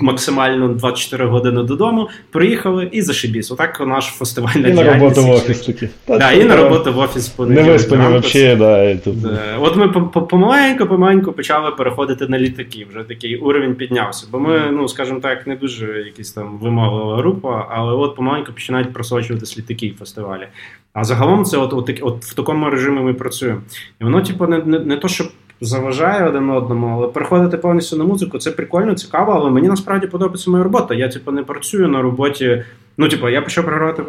максимально 24 години додому, приїхали і зашибісь. Отак наш фестиваль І на роботу в офіс таки. Да, і на роботу в офіс по Не виспані взагалі, да. От ми помаленьку, помаленьку почали переходити на літаки. Вже такий уровень піднявся. Бо ми, ну скажімо так, не дуже якісь там вимоглива група, але от помаленьку починають просочуватись літаки в фестивалі. А загалом це от, от, от в такому режимі ми працюємо. І воно, типу, не, не, не то, щоб заважає один одному, але переходити повністю на музику це прикольно, цікаво, але мені насправді подобається моя робота. Я типу не працюю на роботі. Ну, типу, я почав програмувати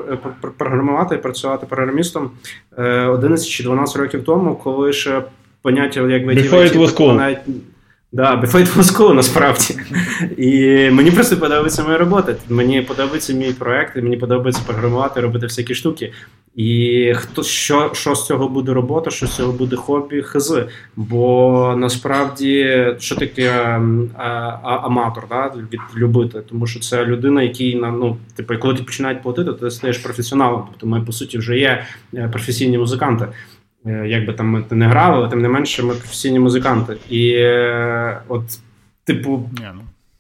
е, програмувати і працювати програмістом 11 е, чи 12 років тому, коли ще поняття як в навіть Да, Before it was cool, насправді. І мені просто подобається моя робота. Мені подобається мій проект, мені подобається програмувати, робити всякі штуки. І хто що що з цього буде робота, що з цього буде хобі, хз. Бо насправді що таке а, а, аматор, да, від любити, тому що це людина, який ну, типу, коли ти починають платити, ти стаєш професіоналом. Тобто ми, по суті, вже є е, професійні музиканти. Е, як би там ми не грали, але тим не менше ми професійні музиканти. І е, от, типу,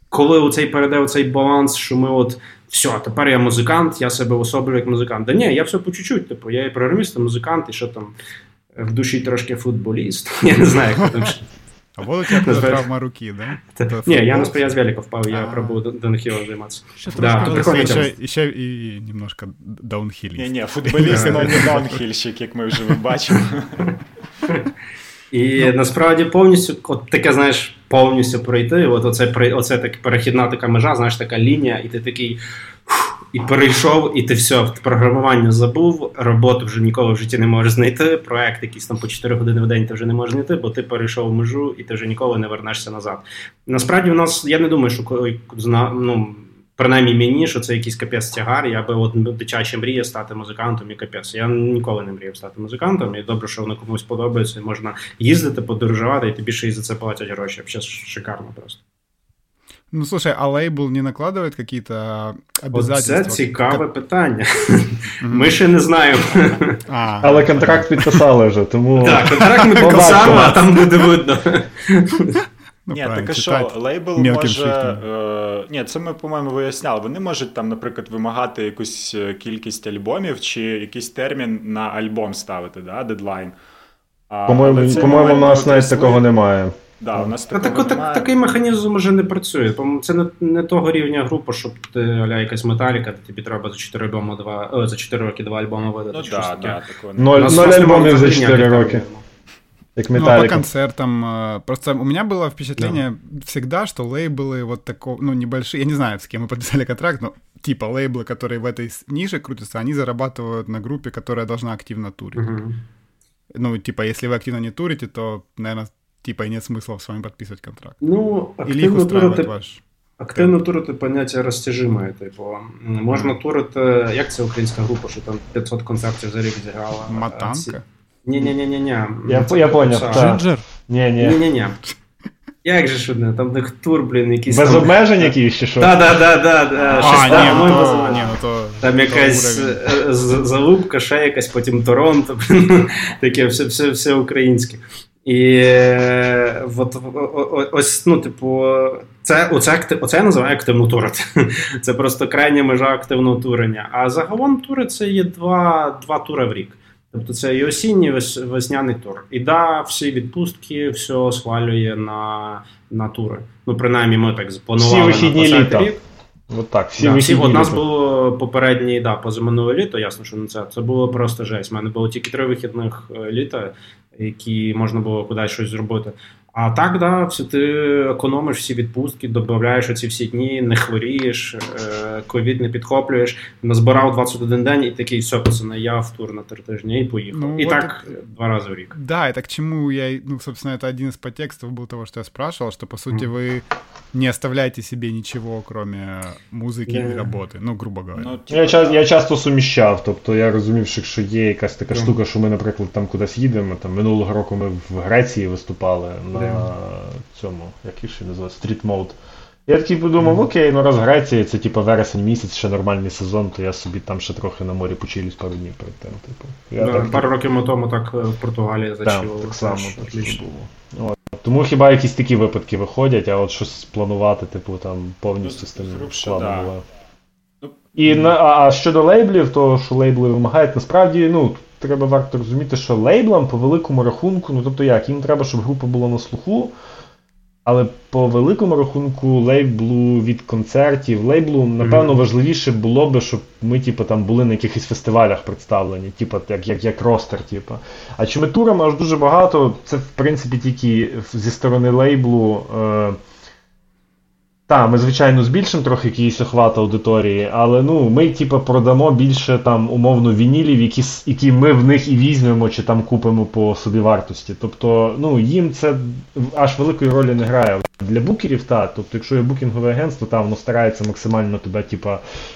коли у оцей перейде цей баланс, що ми от все, тепер я музикант, я себе особлю як музикант. Да ні, я все по чуть-чуть. Типу, я і програміст, і музикант, і що там в душі трошки футболіст. (laughs) Я не знаю, як там. А була у тебе травма руки, да? Ні, я на я з велика впав, я пробував донхілом займатися. Ще трошки ще, ще і немножко даунхіліст. Ні, ні, футболіст, але не даунхільщик, як ми вже бачимо. І насправді повністю, от таке, знаєш, повністю пройти. От оце, оце так перехідна така межа, знаєш, така лінія, і ти такий. І перейшов, і ти все, програмування забув, роботу вже ніколи в житті не можеш знайти. Проект якийсь там по 4 години в день ти вже не можеш знайти, бо ти перейшов межу і ти вже ніколи не вернешся назад. Насправді, в нас я не думаю, що коли ну, принаймні мені, що це якийсь капець тягар. Я би от дитяча мрія стати музикантом і капець. Я ніколи не мріяв стати музикантом. І добре, що воно комусь подобається. і Можна їздити, подорожувати, і тобі ще й за це платять гроші. Взагалі шикарно просто. Ну, слушай, а лейбл не накладывает какие-то обязательства? Це цікаве питання. Ми ще не знаємо. Але контракт підписали вже, тому. Так, контракт ми підписали, а там буде видно. Ну, Ні, так що лейбл може. Е, Ні, це ми, по-моєму, виясняли. Вони можуть там, наприклад, вимагати якусь е, кількість альбомів чи якийсь термін на альбом ставити, да, дедлайн. По-моєму, по-моєму, у нас навіть такого немає. Да, у нас такого так, немає. Такий механізм вже не працює. Це не не того рівня група, щоб ти аля якась металіка, то тобі треба за 4 альбоми два, о, за 4 роки два альбоми видати. Ну, да, да, Ноль, ноль альбомів за 4 роки. Как ну, а по концертам. Э, просто у меня было впечатление да. всегда, что лейблы вот такого, ну, небольшие, я не знаю, с кем мы подписали контракт, но типа лейблы, которые в этой нише крутятся, они зарабатывают на группе, которая должна активно турить. Угу. Ну, типа, если вы активно не турите, то, наверное, типа, и нет смысла с вами подписывать контракт. Ну, Или их устраивает ваш... Активно турити поняття розтяжиме. Типу, можна турити, як це українська група, що там 500 концертів за рік зіграла. Матанка? Ні-ні-ні-ні. Я я поняв. Джинджер? Ні-ні. Ні-ні-ні. Як же шудне, там них тур, блін, якісь. Без там... обмежень якісь чи що? Так, так, так, так. А, ні, ну то, ні, ну то... Там якась е, залупка, ще якась, потім Торонто, (laughs) таке все все, все українське. І от, ось, ну, типу, це оце, оце я називаю активно турити. (laughs) Це просто крайня межа активного турення. А загалом тури це є два два тури в рік. Тобто це і осінній, і весняний тур. І да, всі відпустки, все свалює на на тури. Ну, принаймні, ми так запланували. Всі вихідні літа. рік. От так, всі да, всі, от нас було попереднє, да, позаминуле літо, ясно, що не це. Це було просто жесть. У мене було тільки три вихідних е, літа, які можна було кудись щось зробити. А так, да, все ти економиш всі відпустки, додаєш оці всі дні, не хворієш, е, ковід не підхоплюєш, назбирав 21 день і такий, все, пацани, я в тур на три тижні і поїхав. Ну, и вот так это... два раза в рік. Да, и так чему я, ну, собственно, это один из подтекстов был того, что я спрашивал, что, по сути, mm. вы не оставляете себе ничего, кроме музики yeah. і роботи, ну, грубо говоря. Ну, типа, я, я часто суміщав, тобто я розумів, що є якась така mm. штука, що ми, наприклад, там кудись їдемо, там минулого року ми в Греції виступали на на цьому, який ще називається, Street Mode. Я такий подумав, окей, ну раз Греція, це типу вересень місяць, ще нормальний сезон, то я собі там ще трохи на морі почилюсь пару днів перед тим. Типу. Я да, так, Пару років тому так е, в Португалії зачило. Так, так само так було. От. Тому хіба якісь такі випадки виходять, а от щось планувати, типу, там повністю з тим складно було. Ну, І на, а щодо лейблів, то що лейбли вимагають, насправді, ну, треба варто розуміти, що лейблам по великому рахунку, ну тобто як, їм треба, щоб група була на слуху. Але по великому рахунку лейблу від концертів, лейблу, напевно, важливіше було би, щоб ми, типу, там були на якихось фестивалях представлені, типу, як як, як ростер. Типу. А чи ми турами аж дуже багато, це в принципі тільки зі сторони лейблу. Е, так, ми, звичайно, збільшимо трохи якийсь охват аудиторії, але ну, ми, типу, продамо більше там умовно вінілів, які які ми в них і візьмемо, чи там купимо по собі вартості. Тобто, ну, їм це аж великої ролі не грає. Для букерів, так. Тобто, якщо є букінгове агентство, там воно старається максимально тебе, типу,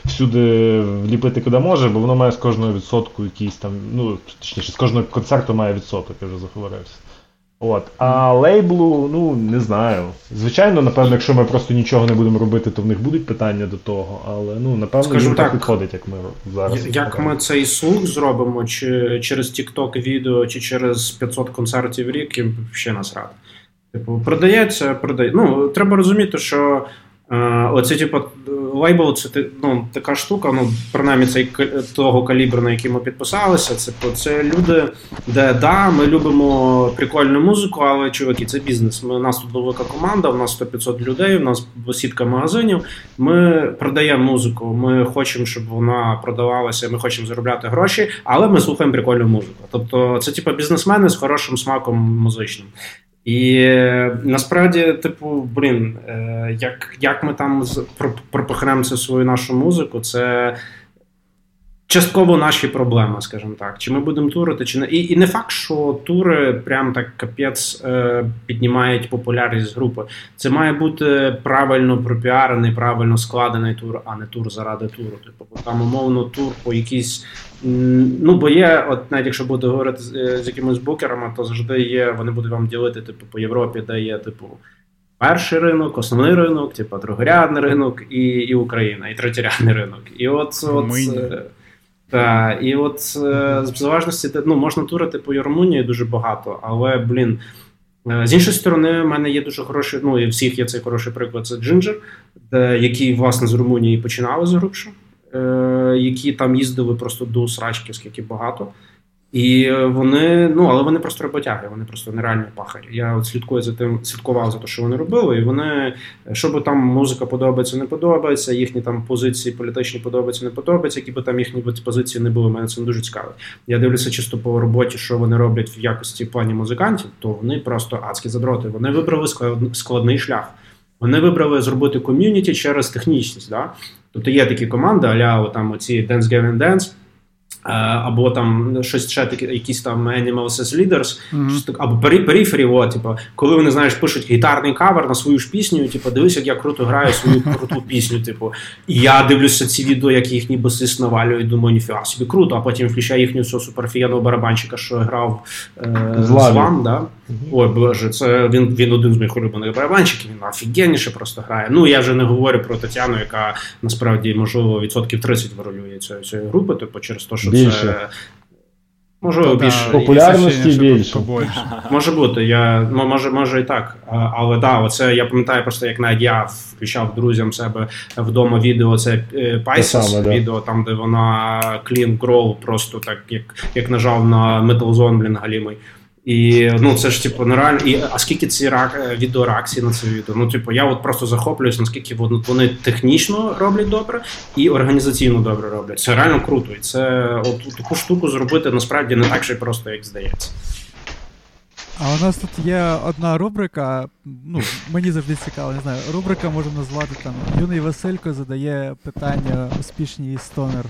всюди вліпити куди може, бо воно має з кожного відсотку якийсь там, ну, точніше, з кожного концерту має відсоток, я вже заговорився. От. А лейблу, ну не знаю. Звичайно, напевно, якщо ми просто нічого не будемо робити, то в них будуть питання до того. Але ну, напевно, Скажу так, підходить, як ми зараз. Як ми цей слух зробимо, чи через TikTok відео, чи через 500 концертів в рік, їм ще насрати. Типу, продається, продає. Ну, треба розуміти, що Е, оце, типу, лейбл це ну, така штука, ну, принаймні цей того калібру, на який ми підписалися. Це це люди, де да, ми любимо прикольну музику, але чуваки, це бізнес. Ми, У нас тут велика команда, у нас 100-500 людей, у нас сітка магазинів. Ми продаємо музику, ми хочемо, щоб вона продавалася, ми хочемо заробляти гроші, але ми слухаємо прикольну музику. Тобто, це типу бізнесмени з хорошим смаком музичним. І е, насправді, типу, блін, е, як як ми там пропихнемо цю свою нашу музику, це частково наші проблеми, скажімо так. Чи ми будемо турити, чи не. І і не факт, що тури прям так капець е, піднімають популярність групи. Це має бути правильно пропіарений, правильно складений тур, а не тур заради туру. Типу, там умовно тур по якійсь. Ну, бо є, от навіть якщо буду говорити з, е, з якимись букерами, то завжди є, вони будуть вам ділити, типу, по Європі, де є, типу, перший ринок, основний ринок, типу, другорядний ринок і і Україна, і третєрядний ринок. І от, от та, і от е, з залежності, ну, можна турити по Румунії дуже багато, але, блін. Е, з іншої сторони, в мене є дуже хороший, ну і всіх є цей хороший приклад, це Джинджер, який, власне, з Румунії починали з групшу. е, які там їздили просто до срачки, скільки багато. І вони, ну але вони просто роботяги, вони просто нереальні пахарі. Я от слідкую за тим, слідкував за те, що вони робили, і вони, що би там музика подобається, не подобається, їхні там позиції політичні подобаються, не подобаються, які би там їхні позиції не були. Мене це дуже цікаво. Я дивлюся чисто по роботі, що вони роблять в якості плані музикантів, то вони просто адські задроти. Вони вибрали складний шлях. Вони вибрали зробити ком'юніті через технічність. Да? Тобто є такі команди, аля там оці Dance Gavin Dance, або там щось ще таке, якісь там Animal as Leaders, mm-hmm. або о, типу, коли вони знаєш, пишуть гітарний кавер на свою ж пісню, типу, дивись, як я круто граю свою круту пісню. Типу, і я дивлюся ці відео, як їхні басист навалює, думаю, ніфіга собі круто, а потім включаю їхню цього суперфієного барабанчика, що грав е, з вам. Да? Mm-hmm. Ой, боже, це він він один з моїх улюблених барабанщиків, він офігенніше просто грає. Ну я вже не говорю про Тетяну, яка насправді можливо відсотків 30 виролює цієї групи, типу через те, що Більше. Може, Можливо, Да, більше. Популярності більше. побольше. (laughs) Може бути, я ну, може, може і так. Але да, оце я пам'ятаю просто, як навіть я включав друзям себе вдома відео. Це е, Pisces, да. відео, там, де вона clean grow, просто так, як, як нажав на Metal Zone, блін, галімий. І ну це ж типу нереально. І а скільки ці е, відеореакції на це відео? Ну, типу, я от просто захоплююсь, наскільки вони, вони технічно роблять добре і організаційно добре роблять. Це реально круто. І це от таку штуку зробити насправді не так же просто, як здається. А у нас тут є одна рубрика, ну, мені завжди цікаво, не знаю, рубрика можемо назвати там Юний Василько задає питання успішній стонер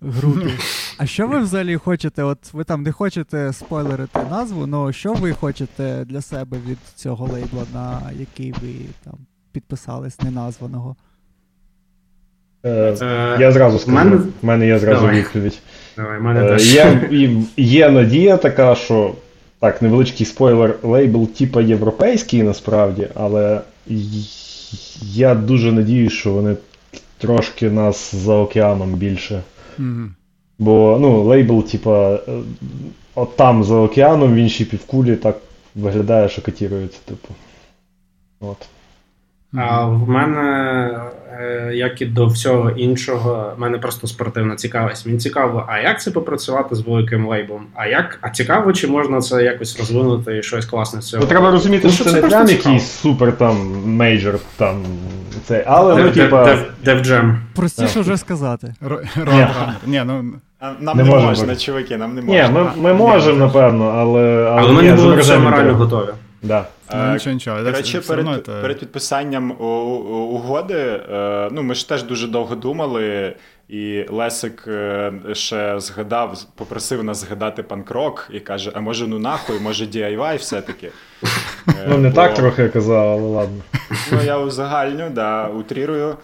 групі. (laughs) А що ви взагалі хочете? От ви там не хочете спойлерити назву, але що ви хочете для себе від цього лейбла, на який ви там підписались, неназваного? Е, Е, Я зразу скажу. мене- В мене є зразу Давай. відповідь. Давай, мене Е. Є, є надія така, що так, невеличкий спойлер, лейбл типа європейський насправді, але я дуже надіюсь, що вони трошки нас за океаном більше. Мгм. Бо ну, лейбл, типа, е, от там за океаном, в іншій півкулі так виглядає, що котірується, типу. От. А в мене, е, як і до всього іншого, в мене просто спортивна цікавість. Мені цікаво, а як це попрацювати з великим лейблом? А як, а цікаво, чи можна це якось розвинути і щось класне з цього? Ну, треба розуміти, Ну, що це це не прям якийсь супер там мейджор, там це, але ну, типа. Дев- Дев Jam. Простіше вже сказати. Ні, ну Нам Не можна, бути. чуваки, нам не Ні, можна. ми, ми можемо, напевно, але. Але ми не були вже морально готові. Да. ну, Е, нічого, нічого. Коротше, перед, перед підписанням угоди, е, ну ми ж теж дуже довго думали, і Лесик е, ще згадав, попросив нас згадати панк-рок і каже: а може, ну нахуй, може DIY все-таки. (laughs) Е, Ну, не бо- так трохи казав, але ладно. Ну, я узагальню, да, утрірую.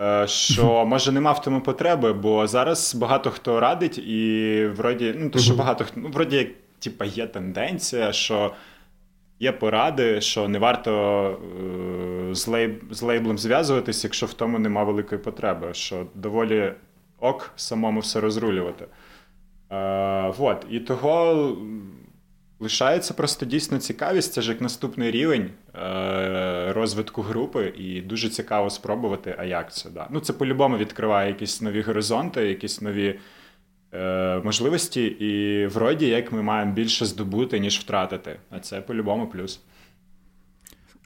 е, Що може нема в тому потреби, бо зараз багато хто радить, і вроді, ну то що багато хто, ну вроді як типа є тенденція, що є поради, що не варто е, з, лейб, з лейблом зв'язуватись, якщо в тому нема великої потреби, що доволі ок самому все розрулювати. Е, вот. І того лишається просто дійсно цікавість, це ж як наступний рівень е, розвитку групи, і дуже цікаво спробувати, а як це. Да. Ну, це по-любому відкриває якісь нові горизонти, якісь нові е, можливості, і вроді як ми маємо більше здобути, ніж втратити. А це по-любому плюс.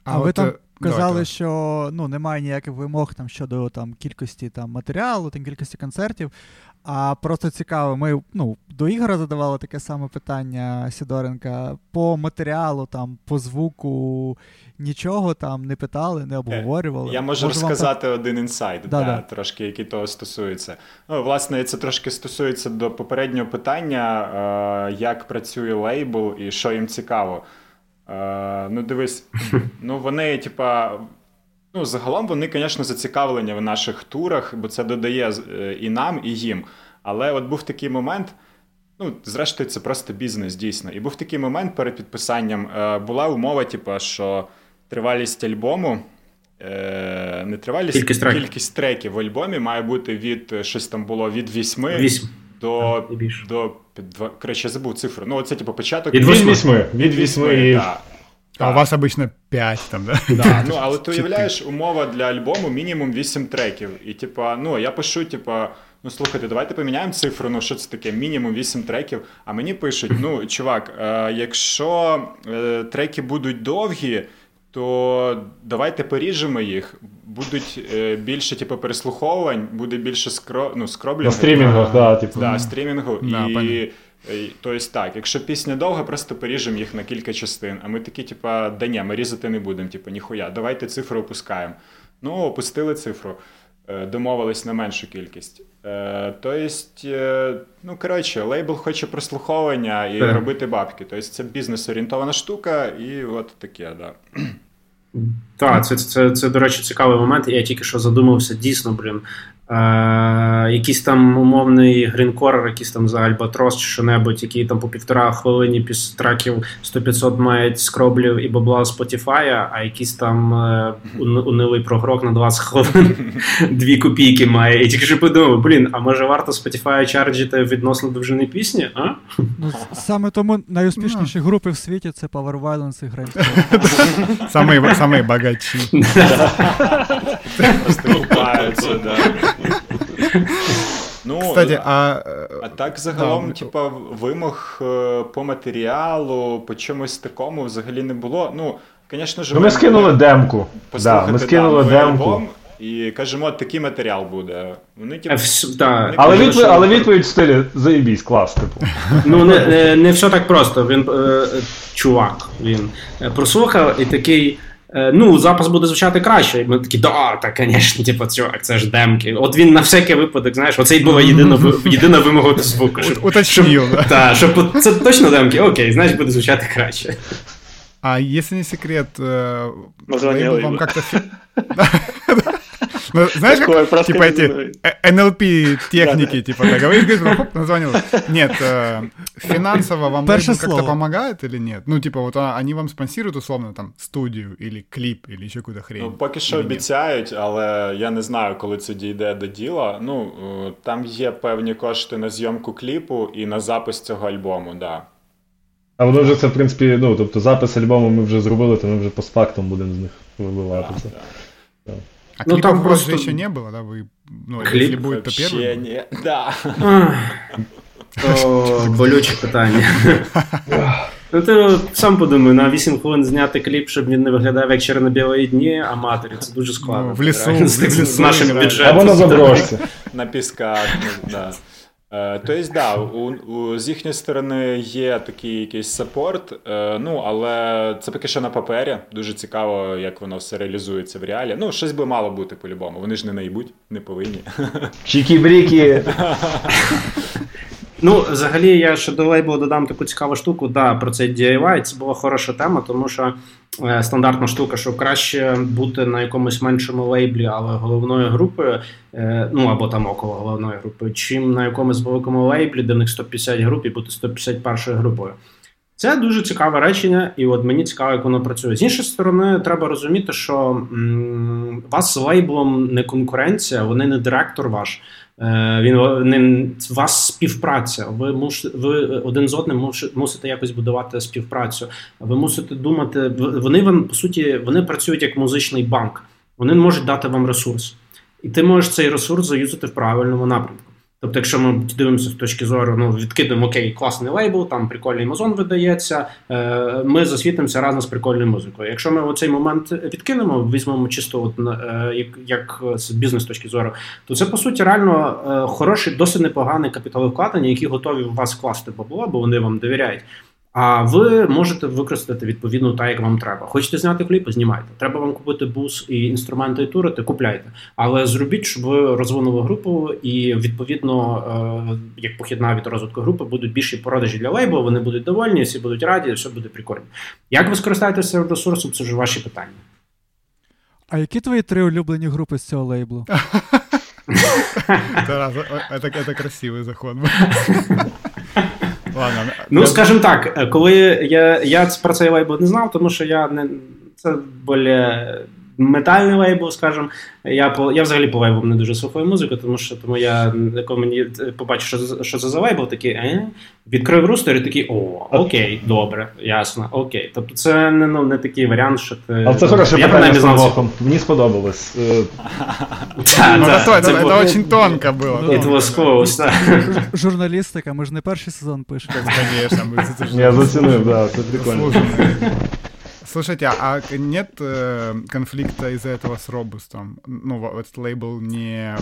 А, ви от, там е, казали, давайте. що ну, немає ніяких вимог там щодо там, кількості там, матеріалу, там, кількості концертів. А просто цікаво, ми ну, до Ігора задавали таке саме питання Сідоренка. По матеріалу, там, по звуку нічого там не питали, не обговорювали. Я можу Може, вам розказати один інсайт, Да, да, да. трошки, який того стосується. Ну, власне, це трошки стосується до попереднього питання, е, як працює лейбл і що їм цікаво. Е, ну, дивись, (laughs) ну вони, типа. Ну, загалом вони, звісно, зацікавлені в наших турах, бо це додає е, і нам, і їм. Але от був такий момент. Ну, зрештою, це просто бізнес, дійсно. І був такий момент перед підписанням. Е, була умова, типу, що тривалість альбому. Е, не тривалість, Кількість треків. кількість треків в альбомі має бути від щось там було від 8 Вісім. До. До два- коротше, я забув цифру. Ну, оце, типу, початок. Від вісьми. Від вісьми і. А у вас обычно 5 там, да? Да, ну, але ти уявляєш, умова для альбому мінімум 8 треків. І типа, ну я пишу, типа, ну слухайте, давайте поміняємо цифру. Ну що це таке? Мінімум 8 треків. А мені пишуть: ну, чувак, е, якщо е, треки будуть довгі. То давайте поріжемо їх, будуть е, більше типу, переслуховувань, буде більше скро, ну, скроблінга. На стрімінгах, да, типу. Да, стрімінгу. Да, і, тобто так, якщо пісня довга, просто поріжемо їх на кілька частин. А ми такі, типа, да ні, ми різати не будемо, типу, ніхуя, давайте цифру опускаємо. Ну, опустили цифру, е, домовились на меншу кількість. Е, Тобто, е, ну коротше, лейбл хоче прослуховування і Так. робити бабки. Тобто це бізнес-орієнтована штука, і от таке, да. Так, це, це, це, до речі, цікавий момент. Я тільки що задумався, дійсно, блін. Е, Якийсь там умовний grindcore, якийсь там за Альбатрос чи що-небудь, який там по півтора хвилині після траків 100-500 мають скроблів і бабла Spotify, а якийсь там е, унилий прогрок на 20 хвилин (laughs) дві копійки має. І тільки що подумав, блін, а може варто Spotify чарджити відносно довжини пісні? а? Ну, Саме тому найуспішніші ну. групи в світі це Power Violence і Grind. Самые богачі. Оступаються, да. Ну, Кстати, а... а так загалом, да, типа, вимог е, по матеріалу, по чомусь такому взагалі не було. Ну, звісно ж, ми скинули демку. Да, ми скинули демку. Альбом, і кажемо, такий матеріал буде. Вони типу, да. Вони але, відповідь, але відповідь в стилі заєбісь, клас, типу. (laughs) Ну не, не, не все так просто. Він е, чувак, він прослухав і такий. Е, ну, запис буде звучати краще. І ми такі, да, так, звісно, типу, чувак, це ж демки. От він на всякий випадок, знаєш, оце була єдина (laughs) єдина вимога до звуку. Щоб, щоб, да. щоб це точно демки, окей, значить буде звучати краще. А если не секрет, э, вам как-то... (laughs) Ну, знаешь, как, типа эти NLP-техники, типа, да, говоришь, говоришь, хоп, назвонил. Нет, э, финансово вам как-то помогает или нет? Ну, типа, вот они вам спонсируют, условно, там, студію, или кліп, или ще якусь хрень? Ну, поки що обіцяють, але я не знаю, коли це дійде до діла. Ну, е, там є певні кошти на зйомку кліпу і на запис цього альбому, так. Да. А воно вже це, в принципі, ну, тобто запис альбому ми вже зробили, то ми вже постфактом будемо з них вибивати. Да, да. А ну, там просто еще не было, да? Вы, ну, Клип если будет, то первый? Не... Да. То болюче питання. Ну, ти сам подумай, на 8 хвилин зняти кліп, щоб він не виглядав як чорно-білої дні, а матері. Це дуже складно. Ну, в лісу, з, в лісу, з нашим бюджетом. А воно заброшся. На пісках, ну, да. Тобто, да, у, у, з їхньої сторони є такий якийсь саппорт, е, ну, але це поки що на папері. Дуже цікаво, як воно все реалізується в реалі. Ну, щось би мало бути по-любому. Вони ж не найбуть, не повинні. Чікі-брікі. (laughs) Ну, взагалі, я ще до лейблу додам таку цікаву штуку. Да, про цей DIY. Це була хороша тема, тому що е, стандартна штука, що краще бути на якомусь меншому лейблі, але головною групою, е, ну або там около головної групи, чим на якомусь великому лейблі, де них 150 груп і бути 151 групою. Це дуже цікаве речення, і от мені цікаво, як воно працює. З іншої сторони, треба розуміти, що м, вас з лейблом не конкуренція, вони не директор ваш. Е, він не вас співпраця. Ви муш, ви один з одним мусите якось будувати співпрацю. Ви мусите думати. Вони вам по суті вони працюють як музичний банк. Вони можуть дати вам ресурс, і ти можеш цей ресурс заюзати в правильному напрямку. Тобто, якщо ми дивимося з точки зору, ну відкидемо окей, класний лейбл, там прикольний мазон видається, е, ми засвітимося разом з прикольною музикою. Якщо ми оцей момент відкинемо, візьмемо чисто от, е, як як з бізнес точки зору, то це по суті реально е, хороший, досить непоганий капіталовкладення, які готові в вас вкласти бабло, бо вони вам довіряють. А ви можете використати відповідно так, як вам треба. Хочете зняти кліпи, знімайте. Треба вам купити бус і інструменти і турити, купляйте. Але зробіть, щоб ви розвинули групу, і відповідно, е, як похідна від розвитку групи, будуть більші продажі для лейбу, вони будуть довольні, всі будуть раді, все буде прикольно. Як ви скористаєтеся ресурсом, це вже ваші питання. А які твої три улюблені групи з цього лейблу? Це красивий заход. Ладно. Ну, скажімо так, коли я я про цей лейбл не знав, тому що я не це більше метальний лейбл, скажімо. Я по я взагалі по лейблам не дуже слухаю музику, тому що тому я коли мені побачив, що що це за лейбл, такий е? відкрив рустер і такий о, окей, добре, ясно, окей. Тобто це не ну, не такий варіант, що ти. Але це хороше питання з Новохом. Мені сподобалось. (laughs) Це дуже тонко було. It was close. Журналістика, ми ж не перший сезон пишемо. Я зацінив, так, це прикольно. Слушайте, а нет э, конфликта из-за этого с Робустом? Ну, этот лейбл не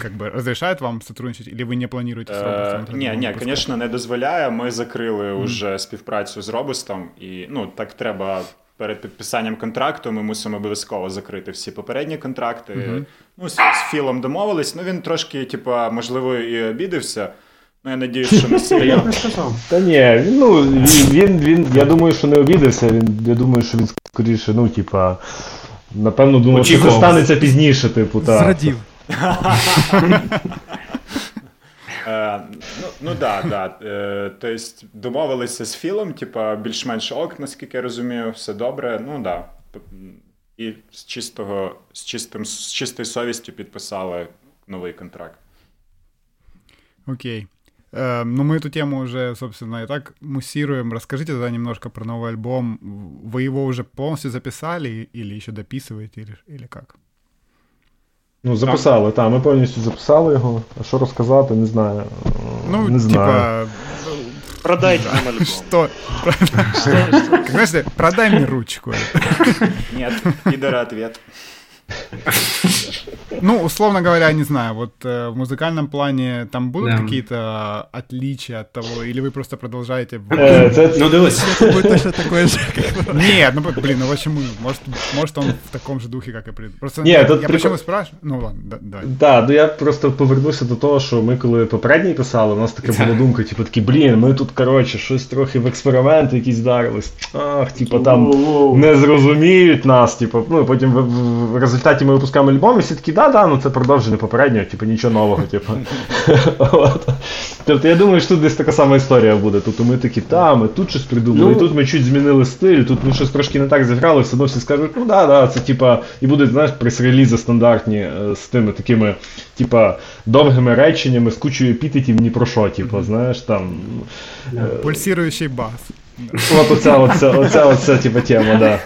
как бы разрешает вам сотрудничать, или ви не плануєте з Робустом? Ні, ні, звісно, не дозволяє. Ми закрили вже співпрацю з Робустом, і ну так треба. Перед підписанням контракту ми мусимо обов'язково закрити всі попередні контракти. Uh-huh. Ну, з, з Філом домовились. Ну він трошки, типа, можливо, і обідився. Ну, я надіюсь, що не. (laughs) Я не сказав. Та ні, ну він, він, я думаю, що не обідався, він, я думаю, що він скоріше, ну, типа, напевно, думав, що це станеться пізніше, типу, так. Зрадів. Е, ну ну да, да. Тобто домовилися з Філом, типа більш-менш ок, наскільки я розумію, все добре. Ну да. І з чистого, з чистим, з чистою совістю підписали новий контракт. Окей. Э, ну, мы эту тему уже, собственно, и так муссируем. Расскажите тогда немножко про новый альбом. Вы его уже полностью записали или еще дописываете, или, или как? Ну, записали, так, ми повністю записали його. А що розказати, не знаю. Ну, не знаю. типа, Продайте нам альбом. Что? (laughs) Знаешь, продай мне ручку. Нет, пидора ответ. (laughs) Ну, условно говоря, не знаю, вот э, в музыкальном плане там будут да. какие-то отличия от того, или вы просто продолжаете... Ну, дивись. Это будет точно такое же, Нет, ну, блин, ну почему? Может, может он в таком же духе, как и пред... Просто Ні, я, тут я почему спрашиваю? Ну, ладно, да, да. Да, ну я просто повернуся до того, що ми коли попередній писали, у нас така була думка, типу, такі, блін, ми тут, коротше, щось трохи в експерименти якісь вдарились. Ах, типу, там не зрозуміють нас, типу, ну, потім в, в, в результаті ми випускаємо альбом, і всі такі, да-да, ну це продовження попереднього, типу, нічого нового, типу. (laughs) Тобто я думаю, що тут десь така сама історія буде. Тобто ми такі, та, ми тут щось придумали, ну, тут ми чуть змінили стиль, тут ми щось трошки не так зіграли, все одно всі скажуть, ну да, да, це типа, і будуть, знаєш, прес-релізи стандартні е, з тими такими, типа, довгими реченнями, з кучою епітетів ні про що, типу, знаєш, там. Е, Пульсіруючий бас. От оця, оця, оця, оця типу, тема, да.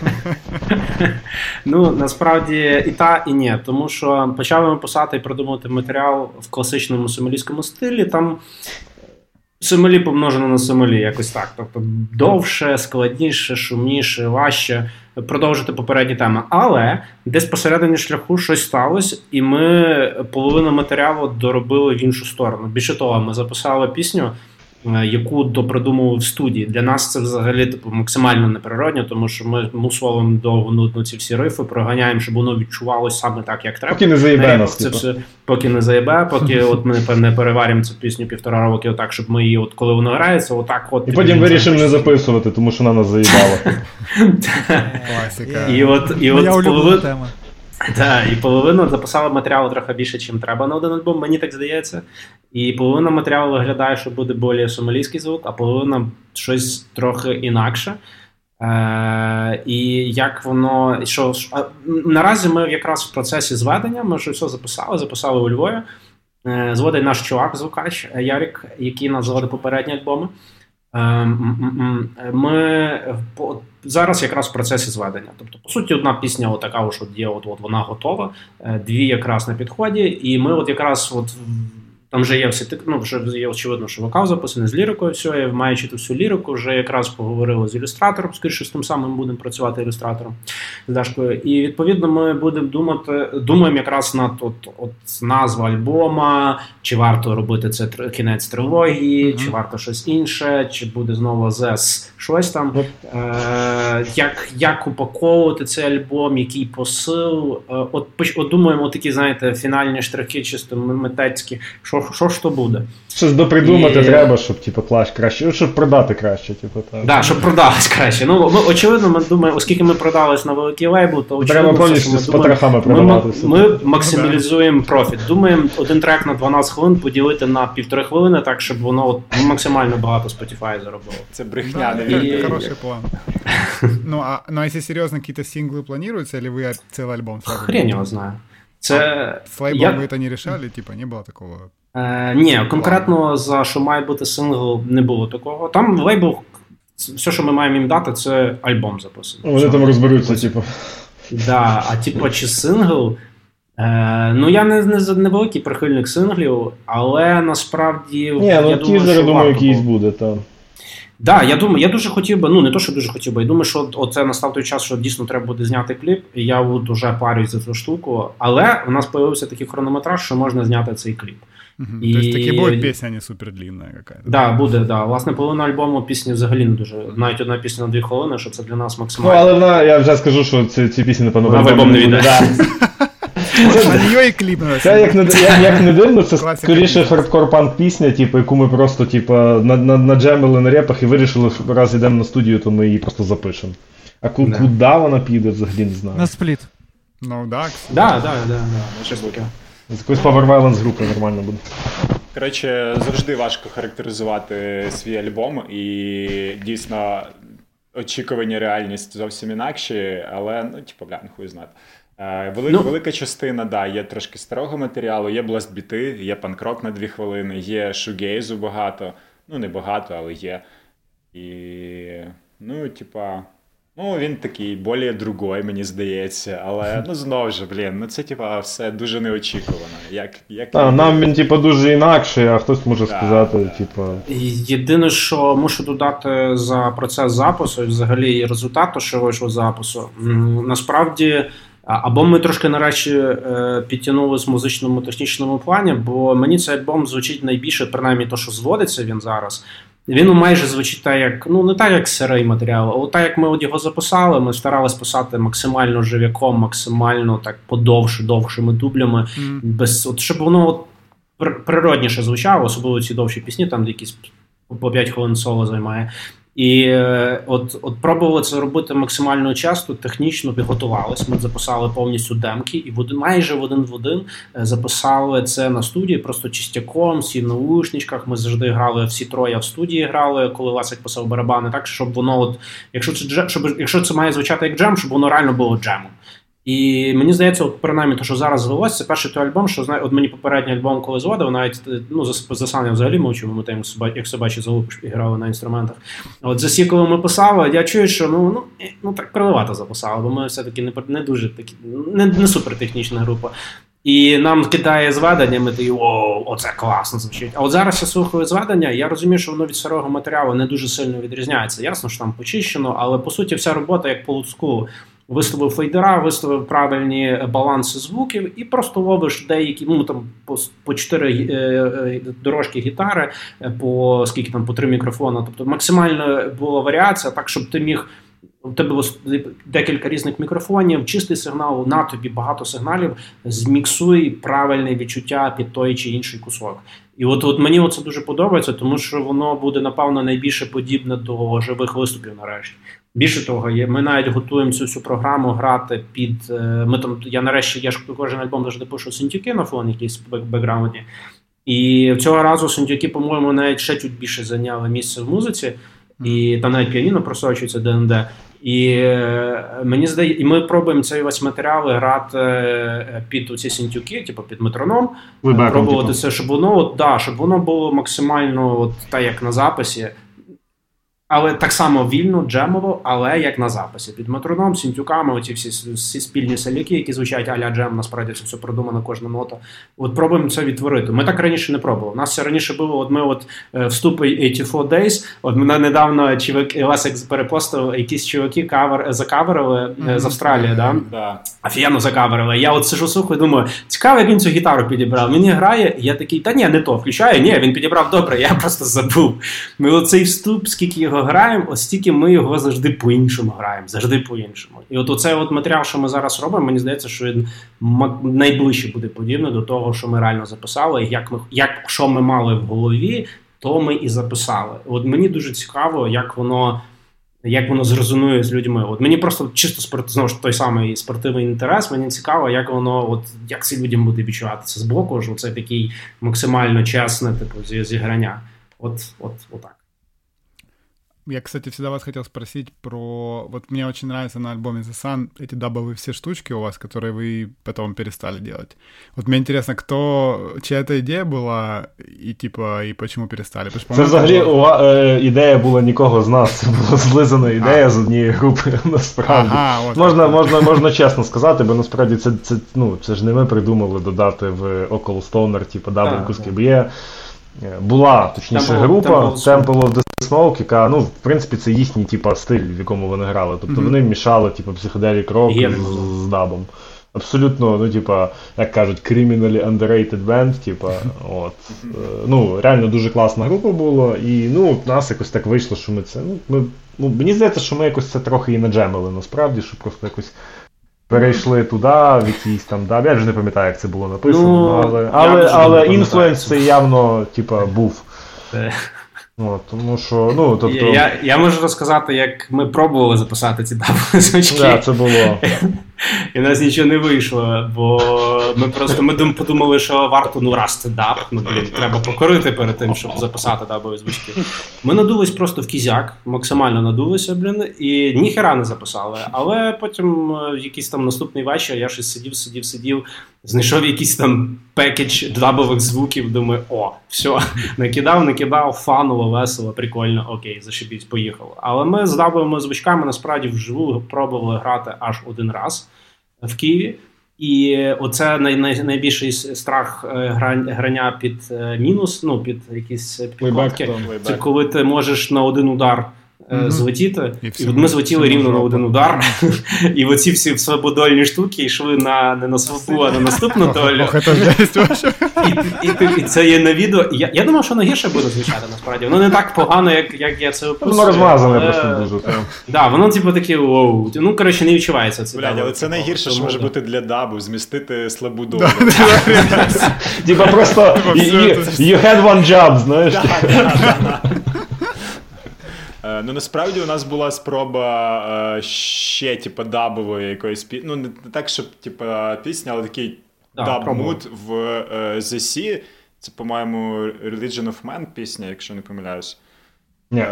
Ну, насправді і та, і ні. Тому що почали ми писати і продумувати матеріал в класичному сомалійському стилі. Там Сомалі помножено на Сомалі, якось так. Тобто довше, складніше, шумніше, важче продовжити попередні теми. Але десь посередині шляху щось сталося, і ми половину матеріалу доробили в іншу сторону. Більше того, ми записали пісню. Е, яку допридумував в студії. Для нас це взагалі типу максимально неприродно, тому що ми мусолимо довго нудно ці всі рифи, проганяємо, щоб воно відчувалося саме так, як треба. Поки не заїбе нас. Це типу. все, поки не заїбе, поки (laughs) от ми не переваримо цю пісню півтора роки, отак, щоб ми її, от коли воно грається, отак от. І потім вирішимо не записувати, тому що вона нас заїбала. (laughs) Класика. І от, і от половина тема. Так, і половину записали матеріалу трохи більше, ніж треба на один альбом, мені так здається. І половина матеріалу виглядає, що буде більш сомалійський звук, а половина щось трохи інакше. Е, І як воно. що Наразі ми якраз в процесі зведення, ми вже все записали, записали у Львові. Е, Зводить наш чувак, звукач Ярік, який нас зводить попередні альбоми. Е, ми зараз якраз в процесі зведення. Тобто, по суті, одна пісня, отака, от є, от, от вона готова, е, дві якраз на підході, і ми от якраз от там вже є всі ну, вже є очевидно, що вокал записаний з лірикою. все, маючи ту всю лірику, вже якраз поговорили з ілюстратором, скоріше з тим самим будемо працювати ілюстратором з Дашкою. І відповідно ми будемо думати, думаємо якраз над от, от назву альбома, чи варто робити це кінець трилогії, mm-hmm. чи варто щось інше, чи буде знову ЗЕС щось там. Е, Як як упаковувати цей альбом, який посил? Е, от, от думаємо, такі, знаєте, фінальні штрихи, чисто митецькі. що що ж то буде. Щось допридумати і... треба, щоб типу, клаш краще, ну, щоб продати краще. Типу, так, да, щоб продалось краще. Ну, ми, очевидно, ми думаємо, оскільки ми продались на великий лейбл, то очевидно, Треба повністю з потрохами продаватися. Ми, ми максималізуємо профіт. Думаємо, один трек на 12 хвилин поділити на півтори хвилини, так, щоб воно от, максимально багато Spotify заробило. Це брехня, да, и... Хороший план. (laughs) ну, а, ну, а если серьезно, какие-то синглы планируются, или вы целый альбом сразу? Хрень его знаю. Це... А, с лейблом я... вы это не решали? Типа, не было такого? Е, Ні, конкретно за що має бути сингл, не було такого. Там лейбл, все, що ми маємо їм дати, це альбом записаний. Вони там розберуться, типу. Да, А типу, чи сингл. Е, Ну, я не не, не великий прихильник синглів, але насправді. Ні, я ну я думаю, якийсь буде, так. Да, я думаю, я дуже хотів би, ну не то, що дуже хотів би, я думаю, що оце настав той час, що дійсно треба буде зняти кліп. і Я от уже парюсь за цю штуку. Але у нас з'явився такий хронометраж, що можна зняти цей кліп. Угу. І... Тобто таки буде пісня не супер супердлінна якась. Да, буде, да. Власне, половина альбому пісні взагалі не дуже. Навіть одна пісня на дві хвилини, що це для нас максимально. Ну, але вона, я вже скажу, що ці, ці пісні, напевно, в альбом не віде. (laughs) На нього кліп Це як не як не дивно, це скоріше хардкор-панк пісня, типу, яку ми просто типу, наджемили на репах і вирішили, що раз йдемо на студію, то ми її просто запишемо. А куди вона піде, взагалі не знаю. На спліт. Ну, так. Да, да, да, да. З якоїсь Power Violence групи нормально буде. Коротше, завжди важко характеризувати свій альбом, і дійсно очікування реальність зовсім інакші, але ну, типу, бля, хуй знати. Е, велика, ну, велика частина, да, є трошки старого матеріалу, є бластбіти, є панкрок на дві хвилини, є шугейзу багато. Ну, не багато, але є. І, ну, типа, Ну, він такий більш другой, мені здається, але ну знову ж, блін, ну це типа все дуже неочікувано. Як, як а, Нам він типа дуже інакший, а хтось може да, сказати, да. типа. Єдине, що мушу додати за процес запису і взагалі результату, що вийшло запису, насправді. Або ми трошки нарешті е, підтягнули з музичному технічному плані, бо мені цей альбом звучить найбільше, принаймні, то, що зводиться він зараз. Він майже звучить так, як ну не так, як сирий матеріал, а так як ми от його записали, ми старалися писати максимально жив'яком, максимально так подовше, довшими дублями, mm. без от щоб воно от природніше звучало, особливо ці довші пісні, там де якісь по 5 хвилин соло займає. І е, от от пробували це робити максимально часто, технічно підготувалися. Ми записали повністю демки, і в один, майже в один в один е, записали це на студії, просто чистяком, всі в наушничках. Ми завжди грали всі троє в студії. Грали, коли Васик писав барабани, так щоб воно, от якщо це щоб якщо це має звучати як джем, щоб воно реально було джемом. І мені здається, от принаймні, то, що зараз звелося, це перший той альбом, що знає, от мені попередній альбом, коли зводив, навіть ну за, за взагалі мовчу, ми там як собачі залупи грали на інструментах. От за сі, коли ми писали, я чую, що ну ну, ну так кривато записали, бо ми все-таки не не дуже такі, не, не супертехнічна група. І нам кидає зведення, ми такі о, оце класно звучить. А от зараз я слухаю зведення, я розумію, що воно від старого матеріалу не дуже сильно відрізняється. Ясно, що там почищено, але по суті вся робота як по луцку виставив фейдера, виставив правильні баланси звуків, і просто ловиш деякі, ну там по по чотири е, е, дорожки гітари, е, по скільки там по три мікрофона. Тобто максимально була варіація, так щоб ти міг. У тебе декілька різних мікрофонів, чистий сигнал, на тобі багато сигналів. Зміксуй правильне відчуття під той чи інший кусок. І от от мені це дуже подобається, тому що воно буде напевно найбільше подібне до живих виступів нарешті. Більше того, ми навіть готуємо цю всю програму грати під. Е, ми там я нарешті я ж кожен альбом завжди пишу синтюки на фон, якісь бекграунді. І цього разу синтюки, по-моєму, навіть ще чуть більше зайняли місце в музиці, і там навіть піаніно просочується ДНД. І е, мені здається, і ми пробуємо цей весь матеріал грати е, під ці синтюки, типу під метроном, пробувати типу. це, щоб воно от, да, щоб воно було максимально от так, як на записі. Але так само вільно, джемово, але як на записі. Під метроном, сінтюками, оці всі всі спільні саліки, які звучать аля джем, насправді це все продумано, кожна нота. От пробуємо це відтворити. Ми так раніше не пробували. У нас це раніше було, от ми от е, вступи 84 Days, От мене недавно чувак Лесик перепостив, якісь чуваки кавер закаверили mm-hmm. з Австралії, да? да. Офігенно закаверили. Я от сижу слухаю, думаю, цікаво, як він цю гітару підібрав. Мені грає, я такий, та ні, не то включаю. Ні, він підібрав добре, я просто забув. Ми оцей вступ, скільки його граємо, ось стільки ми його завжди по-іншому граємо, завжди по-іншому. І от оцей от матеріал, що ми зараз робимо, мені здається, що він найближче буде подібне до того, що ми реально записали, як ми як що ми мали в голові, то ми і записали. От мені дуже цікаво, як воно. Як воно зрезонує з людьми? От мені просто чисто спорт, знову ж той самий спортивний інтерес. Мені цікаво, як воно, от як ці людям буде відчуватися з боку, що це такий максимально чесне, типу, зіграння. От, от, отак. Я, кстати, всегда вас хотел спросить про... Вот мне очень нравится на альбоме The Sun эти дабовые все штучки у вас, которые вы потом перестали делать. Вот мне интересно, кто... Чья эта идея была і, типа, і почему перестали? Потому, це взагалі було... е, ідея була нікого з нас, це була (laughs) злизана ідея а. з однієї групи, (laughs) насправді. Ага, от можна, можна, можна чесно сказати, бо насправді це, це, ну, це ж не ми придумали додати в Около Stoner, типу, дабл куски, бо є... Е, була точніше група Temple of the Smoke, яка, ну, в принципі, це їхній типу, стиль, в якому вони грали. Тобто mm-hmm. вони мішали типу, психоделік рок з, з дабом. Абсолютно, ну, типа, як кажуть, criminally underrated band, типа, от. Е, ну, реально дуже класна група була. І ну, в нас якось так вийшло, що ми це. Ну, ми, ну, Мені здається, що ми якось це трохи і наджемили, насправді, що просто якось перейшли туди, в якийсь там да. Я вже не пам'ятаю, як це було написано, ну, але але, але інфлюенс це явно, типа, був. От, тому що, ну, тобто... Я я можу розказати, як ми пробували записати ці дабли звучки. Так, це було. І у нас нічого не вийшло, бо ми просто ми подумали, що варто ну раз це даб, ну блін, треба покорити перед тим, щоб записати дабові звучки. Ми надулись просто в кізяк, максимально надулися, блін, і ніхера не записали. Але потім е, якийсь там наступний вечір я щось сидів, сидів, сидів, знайшов якийсь там package дабових звуків. Думаю, о, все, накидав, накидав, фаново, весело, прикольно, окей, зашибіть, поїхало. Але ми з дабовими звучками насправді вживу пробували грати аж один раз в Києві. І оце най, най, найбільший страх е, грання під е, мінус, ну під якісь підкладки. Це коли ти можеш на один удар mm-hmm. злетіти. І, і от ми злетіли рівно на один удар. (laughs) І оці всі свободольні штуки йшли на не на свободу, а на наступну долю. І, і, і це є на відео. Я я думав, що воно гірше буде звучати насправді. Воно не так погано, як як я це описую. Воно розмазане просто дуже. Так, воно типу таке воу. Ну, коротше, не відчувається це. Блядь, але це найгірше, що може бути для дабу, змістити слабу долю. (laughs) Типа просто you had one job, знаєш. Е, ну насправді у нас була спроба е, ще, типу, дабової якоїсь пісні. Ну, не так, щоб типу, пісня, але такий даб-муд в е, The Sea. Це, по-моєму, Religion of Man пісня, якщо не помиляюсь. Ні.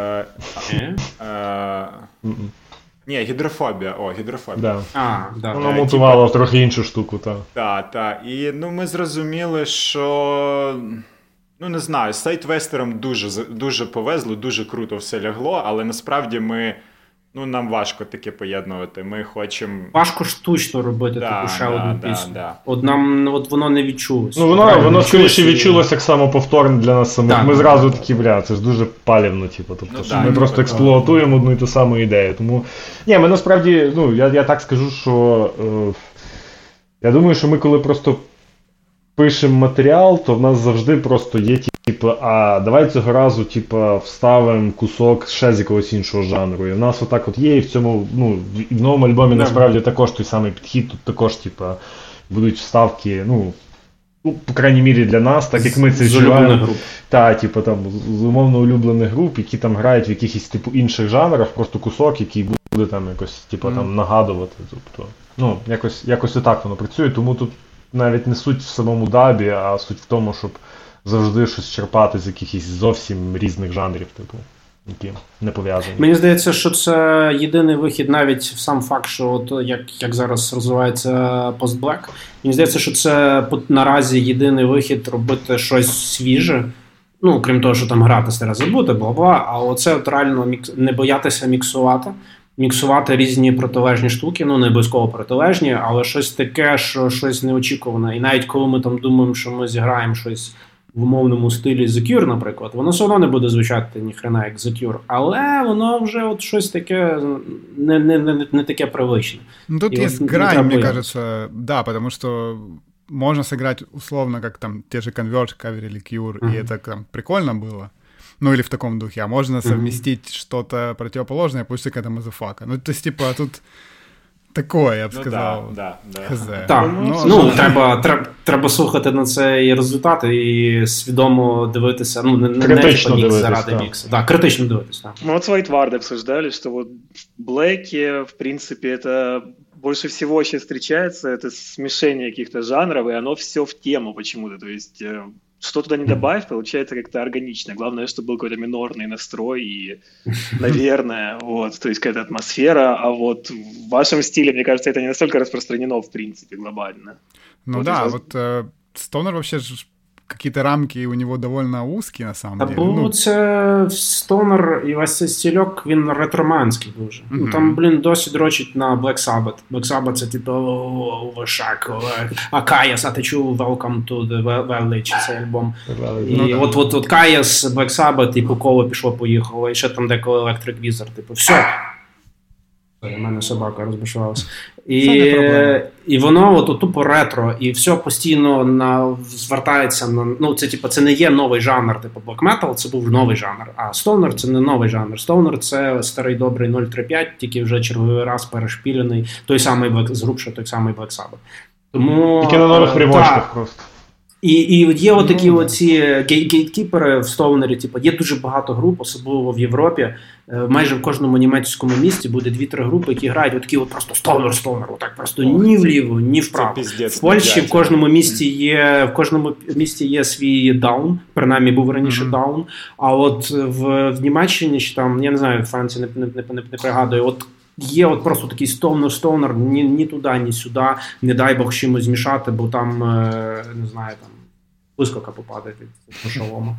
Ні, гідрофобія. О, гідрофобія. Да. А, да. Воно мотивало трохи іншу штуку, так. Так, так. І ну, ми зрозуміли, що Ну, не знаю, сайт Вестером дуже дуже повезло, дуже круто все лягло, але насправді ми. Ну, нам важко таке поєднувати. Ми хочемо. Важко штучно робити да, таку ще да, одну да, пісню. От нам от воно не відчулося. Ну, воно воно, воно скоріше відчулося як самоповторне для нас самих. Ми зразу такі, бля, це ж дуже палівно, типу. Тобто, ну, що ми просто експлуатуємо одну і ту саму ідею. Тому. Ні, ми насправді, ну, я я так скажу, що. Е, я думаю, що ми коли просто пишемо матеріал, то в нас завжди просто є, типу, а давай цього разу типу, вставимо кусок ще з якогось іншого жанру. І в нас отак от є, і в цьому, ну, в новому альбомі насправді також той самий підхід, тут також, типу, будуть вставки, ну. Ну, по крайній мірі для нас, так як ми це відчуваємо. Та, типу, там, з умовно улюблених груп, які там грають в якихось типу інших жанрах, просто кусок, який буде там якось типу, mm. там, нагадувати. Тобто, ну, якось якось отак воно працює, тому тут навіть не суть в самому дабі, а суть в тому, щоб завжди щось черпати з якихось зовсім різних жанрів, типу, які не пов'язані. Мені здається, що це єдиний вихід, навіть в сам факт, що от як як зараз розвивається постблек. Мені здається, що це наразі єдиний вихід робити щось свіже. Ну, крім того, що там грати старе забути, бла бла. А оце от реально мікс... не боятися міксувати міксувати різні протилежні штуки, ну не обов'язково протилежні, але щось таке, що щось неочікуване. І навіть коли ми там думаємо, що ми зіграємо щось в умовному стилі The Cure, наприклад, воно все одно не буде звучати ніхрена як The Cure, але воно вже от щось таке не не, не, не таке привичне. Ну тут есть вот грань, мне кажется, да, потому что можно сыграть условно, как там те же Converge каверили Cure, uh-huh. и это там прикольно было. Ну или в таком духе. А можно совместить mm-hmm. что-то противоположное, пусть и это мазафака. Ну, то есть, типа, тут такое, я б ну, сказав. Да, да, да. Так, ну, ну треба, треба треба, слухати на цей результат і свідомо дивитися. Ну, не, критично не мікс заради да. мікса. Да, критично дивитися. Да. Мы вот с White обсуждали, что вот в Блэке, в принципе, это больше всего сейчас встречается, это смешение каких-то жанров, и оно все в тему почему-то. То есть э, что туда не добавь, получается как-то органично. Главное, чтобы был какой-то минорный настрой и, (laughs) наверное, вот, то есть какая-то атмосфера, а вот в вашем стиле, мне кажется, это не настолько распространено, в принципе, глобально. Ну вот да, вот э, Стонер вообще какие-то рамки у него довольно узкі, на самом деле. Або ну, це стонер і весь цей стільок, він ретроманський дуже. Mm-hmm. Ну, Там, блін, досі дрочить на Black Sabbath. Black Sabbath це типу Вишак, а Каяс, а ти чув Welcome to the Village, цей альбом. І ну, от, от, от Каяс, Black Sabbath, і по колу пішло, поїхало, і ще там деколи Electric Wizard, типу, все. У мене собака розбушувалася. І і воно от, тупо ретро, і все постійно на, звертається на. Ну, це типу, це не є новий жанр, типу Black Metal, це був новий жанр. А Stoner це не новий жанр. Stoner це старий добрий 035, тільки вже черговий раз перешпілений. Той самий з грубше той самий Black Sabbath. Тому, Тільки на нових примочках просто. І і є отакі ну, оці гейткіпери в стоунері, типу, є дуже багато груп, особливо в Європі. Е, майже в кожному німецькому місті буде дві-три групи, які грають отакі от просто стоунер стоунер отак просто ні вліво, ні вправо. В Польщі в кожному місті є в кожному місті є свій даун, принаймні був раніше mm-hmm. даун. А от в, в Німеччині чи там, я не знаю, Франції не не, не, не пригадую, от Є от просто такий стовнер стонер ні ні туди, ні сюди, не дай Бог чимось змішати, бо там е, не знаю, там блискавка попаде від шолома.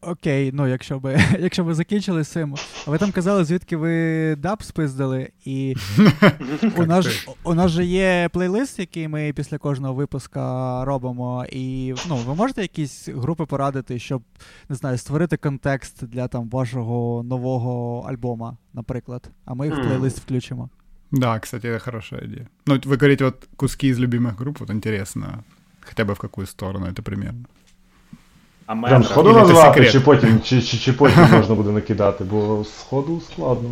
Окей, ну якщо би (laughs) якщо ви закінчили з цим. Ви там казали, звідки ви даб спиздили, і (laughs) у нас у нас же є плейлист, який ми після кожного випуска робимо. І ну, ви можете якісь групи порадити, щоб не знаю, створити контекст для там вашого нового альбома, наприклад. А ми їх в плейлист включимо. Да, кстати, это хорошая идея. Ну, вы говорите, вот куски из любимых групп, вот интересно, хотя бы в какую сторону это примерно. А Прям сходу назвати, чи потім чи, чи, чи потім можна буде накидати, бо сходу складно.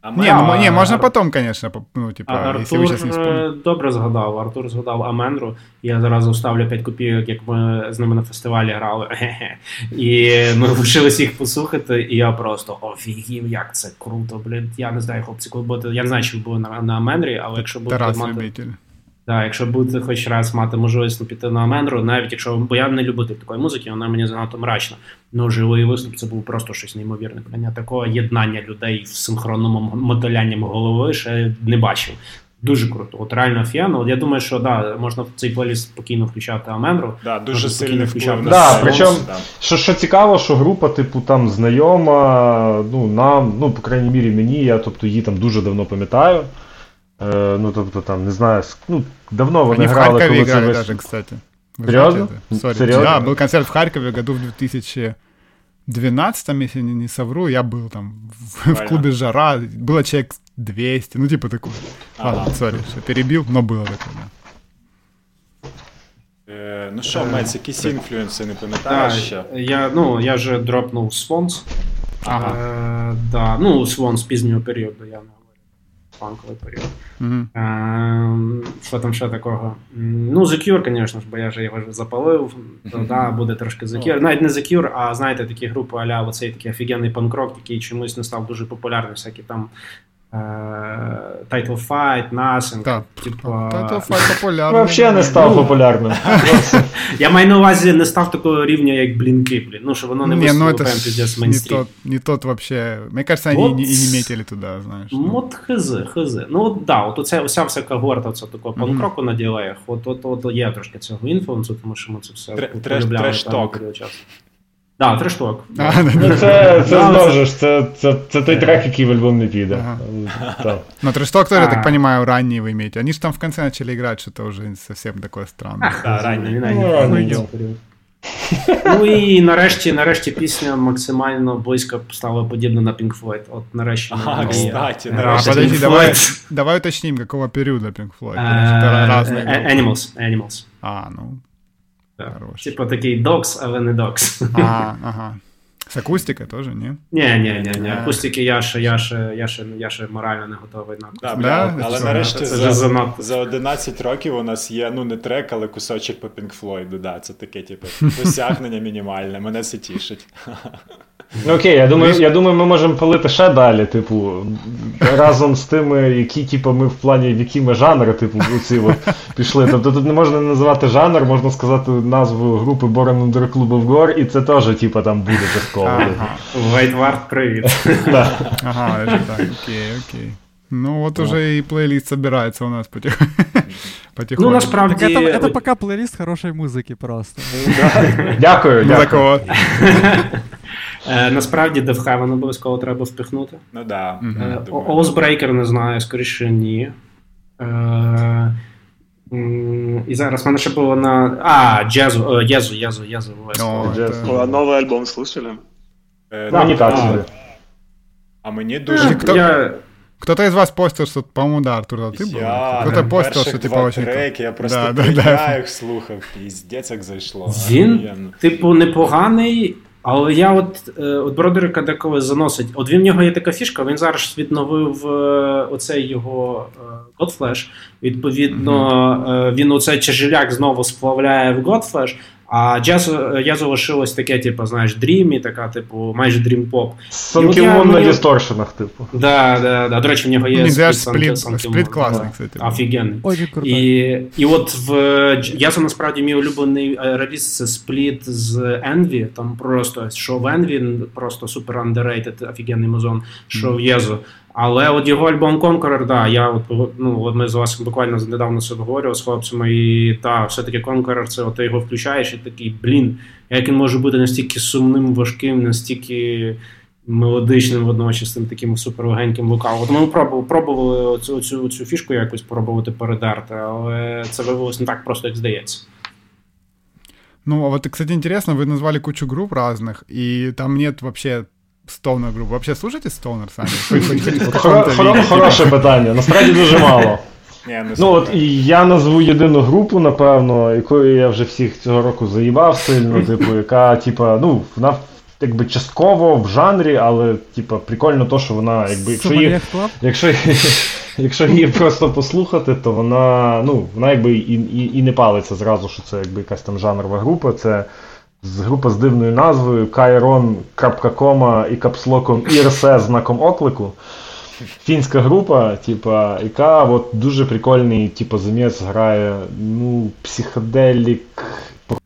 А Ні, ну, ні, можна потім, звісно, ну, типа, Артур ви зараз не добре згадав. Артур згадав Аменру. Я зараз ставлю 5 копійок, як ми з ними на фестивалі грали. (laughs) І ми вчилися їх послухати, і я просто офігів, як це круто, блін. Я не знаю, хлопці, коли будете. Я не знаю, чи ви були на, на Аменрі, але якщо будете мати... Да, якщо будете хоч раз мати можливість піти на Аменру, навіть якщо бо я не любитель такої музики, вона мені занадто мрачна. Ну живий виступ це був просто щось неймовірне. Я такого єднання людей в синхронному мотолянням голови ще не бачив. Дуже круто. От реально фіано. От я думаю, що да, можна в цей плейліст спокійно включати Аменру. Да, дуже сильно включати. Да, причому, да. що що цікаво, що група, типу, там знайома, ну, нам, ну, по крайній мірі, мені, я тобто її там дуже давно пам'ятаю. Е, ну, тобто, там, не знаю, ну, давно вони, вони грали, в Харькове коли играли це даже, кстати. Вы Серьезно? Серьезно? Да, был концерт в Харькове году в 2012, если не, не совру, я был там в, в клубе «Жара», было человек 200, ну, типа такое. Ладно, ага. сори, что перебил, но было такое, да. Е, ну що, Мець, якісь інфлюенси, не пам'ятаєш ще? Я, ну, я же дропнув Swans. Ага. Е, да, ну, Swans пізнього періоду, я не фанковий період. Mm-hmm. Що там ще такого? Ну, The Cure, звісно ж, бо я вже його запалив. То, да, буде трошки The Oh. Навіть не The а знаєте, такі групи аля оцей такий офігенний панк-рок, який чомусь не став дуже популярний, всякі там Title Fight, Nothing. Так, типу, Title Fight популярний. Взагалі не став популярним. (laughs) Я маю на увазі не став такого рівня, як блінки, блін. Ну, що воно не ну, прям піздець мейнстрім. Не тот вообще. Мне кажется, они и не метили туда, знаешь. От хз, хз. Ну, от, да, от оця вся вся когорта оця такого панкроку на ділеях, от, от, от є трошки цього інфлюенсу, тому що ми це все полюбляли. Треш-ток. Так, трешток. Ну, це це знову ж, це це, це той трек, який в альбом не піде. Ага. Ну, трешток тоже, я так понимаю, ранний вы имеете. Они же там в конце начали играть что-то уже совсем такое странное. Да, ранний. Ну, ну і нарешті нарешті пісня максимально близько стала подібна на Pink Floyd. От нарешті. А, кстати, нарешті. А, подожди, давай, давай уточним, какого периода Pink Floyd. Animals. Animals. А, ну. Типа такий докс, але не докс. Ага, ага. З акустика теж, ні? Ні, ні, ні, ні. Акустики я ще, я ще, я ще, я ще морально не готовий на акустику. Да, але нарешті за, за, за 11 років у нас є, ну не трек, але кусочок по Pink Floyd. Да, це таке, типу, досягнення мінімальне. Мене це тішить. Ну окей, я думаю, я думаю, ми можемо палити ще далі, типу, разом з тими, які типу, ми в плані які ми жанри, типу, оці от пішли. Тобто тут не можна називати жанр, можна сказати назву групи Undergang of Gore, і це теж, типу, там буде частково. (laughs) Вайтвард, привіт. (laughs) Ага, так, окей, окей. Ну вот уже и плейлист собирается у нас потихоньку. (laughs) Ну, насправді... Так это, это пока плейлист хорошей музыки просто. (laughs) Дякую, дякую. Е, насправді Death Heaven обов'язково треба впихнути. Ну да. Oathbreaker не знаю, скоріше ні. Е, і зараз в мене ще було на. А, джезу, Єзу, Єзу, Єзу. Новий альбом слушали? Мені так. А мені дуже. Кто-то из вас постил, что, по-моему, да, Артур, да, ты был? Кто-то постил, что типа очень... треки, я просто да, да, да. їх слухав, піздець як зайшло. Він, типу, непоганий, Але я от е, от Бродерика деколи заносить. От він в нього є така фішка, він зараз відновив е, оцей його Godflash. Відповідно, mm-hmm. він оцей чажеляк знову сплавляє в Godflash, а джазу, я залишилось таке, типу, знаєш, дрімі, така, типу, майже дрім-поп. Санкімон на дисторшенах, типу. Да, да, да. До речі, в нього є спліт, спліт, спліт класний, кстати. Офігенний. І, і от в Язу насправді мій улюблений е, реліз це спліт з Envy, там просто, що в Envy просто супер underrated, офігенний музон, що в Єзу. Але от його альбом Conqueror, да, я от ну ми з вас буквально недавно це обговорювали з хлопцями, і та все-таки Conqueror, це от ти його включаєш, і такий блін, як він може бути настільки сумним, важким, настільки мелодичним водночас тим таким суперлегеньким вокалом. От ми пробували, пробували цю, цю, цю фішку якось пробувати передерти, але це виявилось не так просто, як здається. Ну, а вот, кстати, интересно, вы назвали кучу групп разных, и там нет вообще Стоунер групу. Вообще слушаєте Стоунер самі? Хороше питання. Насправді дуже мало. (laughs) Ну от і я назву єдину групу, напевно, якою я вже всіх цього року заїбав сильно, (laughs) типу, яка, типа, ну, вона якби частково в жанрі, але типа прикольно то, що вона, якби, якщо її, якщо, (laughs) якщо її просто послухати, то вона, ну, вона якби і, і, і не палиться зразу, що це якби якась там жанрова група. Це з група з дивною назвою Kairon.com і капслоком IRC знаком оклику. Фінська група, типа, яка от дуже прикольний типа, заміс грає ну, психоделік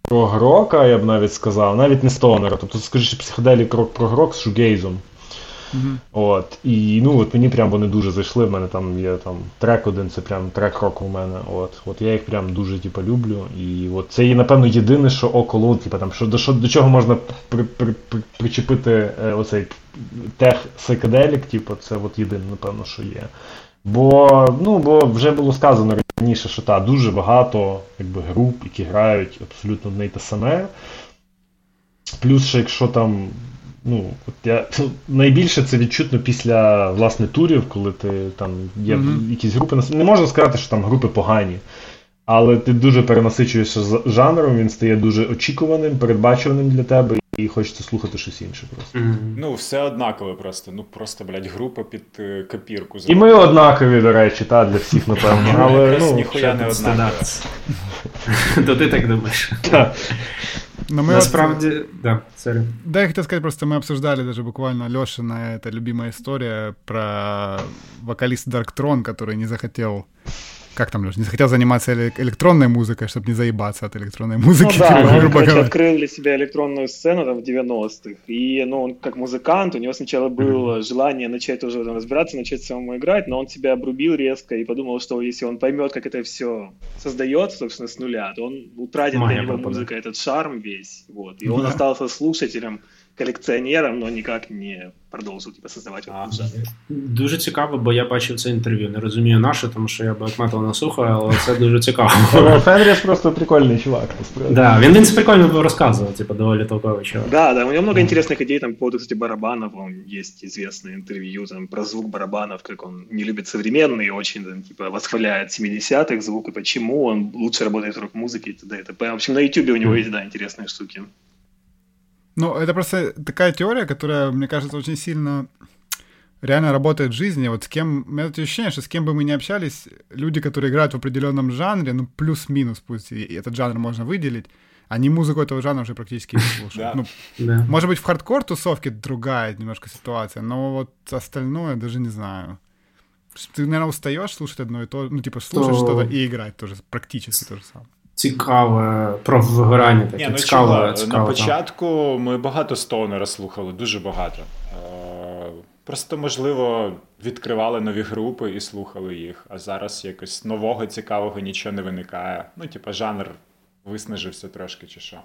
прогрока, я б навіть сказав, навіть не стонера. Тобто, скажімо, психоделік рок-прогрок з шугейзом. Mm-hmm. От, І ну, от мені прям вони дуже зайшли. В мене там є там трек один, це прям трек року у мене. От от я їх прям дуже типу, люблю. І от це є, напевно, єдине, що около, типу, там, що, до що, до чого можна при, при, при, причепити е, оцей тех сайкаделік, типу, це от єдине, напевно, що є. Бо ну, бо вже було сказано раніше, що та, дуже багато якби, груп, які грають абсолютно одне й те саме. Плюс, ще якщо там ну, от я найбільше це відчутно після власне турів, коли ти там є mm-hmm. якісь групи. Не можна сказати, що там групи погані, але ти дуже перенасичуєшся жанром, він стає дуже очікуваним, передбачуваним для тебе, і хочеться слухати щось інше. просто. Mm-hmm. Ну, все однакове просто. Ну просто, блядь, група під е, копірку. І ми однакові, до речі, та, для всіх, напевно. Але ну, ніхуя не однакове. (laughs) То ти так думаєш. Но мы Насправді, вот... да, сорі. Да, я хотел сказать, просто мы обсуждали даже буквально Лешина, это любимая история про вокалиста Дарктрон, который не захотел Как там, Леш, не захотел заниматься электронной музыкой, чтобы не заебаться от электронной музыки. Ну, да, типа, он, короче, открыл для себя электронную сцену там, в 90-х. И, ну, он как музыкант, у него сначала было желание начать уже там, разбираться, начать самому играть, но он себя обрубил резко и подумал, что если он поймет, как это все создается, собственно, с нуля, то он утратит Майя для него музыка этот шарм весь. Вот. И он да. остался слушателем колекціонером, але ніяк не продовжив типу, создавати а, Дуже цікаво, бо я бачив це інтерв'ю. Не розумію наше, тому що я бекметал не слухаю, але це дуже цікаво. Фенріс просто прикольний чувак. Да, він, він це прикольно розказував, типу, доволі толковий чувак. Да, да, у него много интересных идей там по поводу, кстати, барабанов. Он есть известное интервью там про звук барабанов, как он не любит современный, очень там, типа, восхваляет 70-х звук, и почему он лучше работает в рок-музыке и т.д. и т.п. В общем, на YouTube у него есть, да, интересные штуки. Ну, это просто такая теория, которая, мне кажется, очень сильно реально работает в жизни. Вот с кем... У меня ощущение, что с кем бы мы ни общались, люди, которые играют в определенном жанре, ну, плюс-минус, пусть и этот жанр можно выделить, они музыку этого жанра уже практически не слушают. Ну, может быть, в хардкор тусовке другая немножко ситуация, но вот остальное даже не знаю. Ты, наверное, устаешь слушать одно и то же, ну, типа, слушать что-то и играть тоже, практически то же самое. Цікаве про вигорання. Таке. Ні, ну, цікаве, цікаве, На початку там. ми багато стоунера слухали, дуже багато. Е, просто, можливо, відкривали нові групи і слухали їх, а зараз якось нового цікавого нічого не виникає. Ну, типу, жанр виснажився трошки чи що.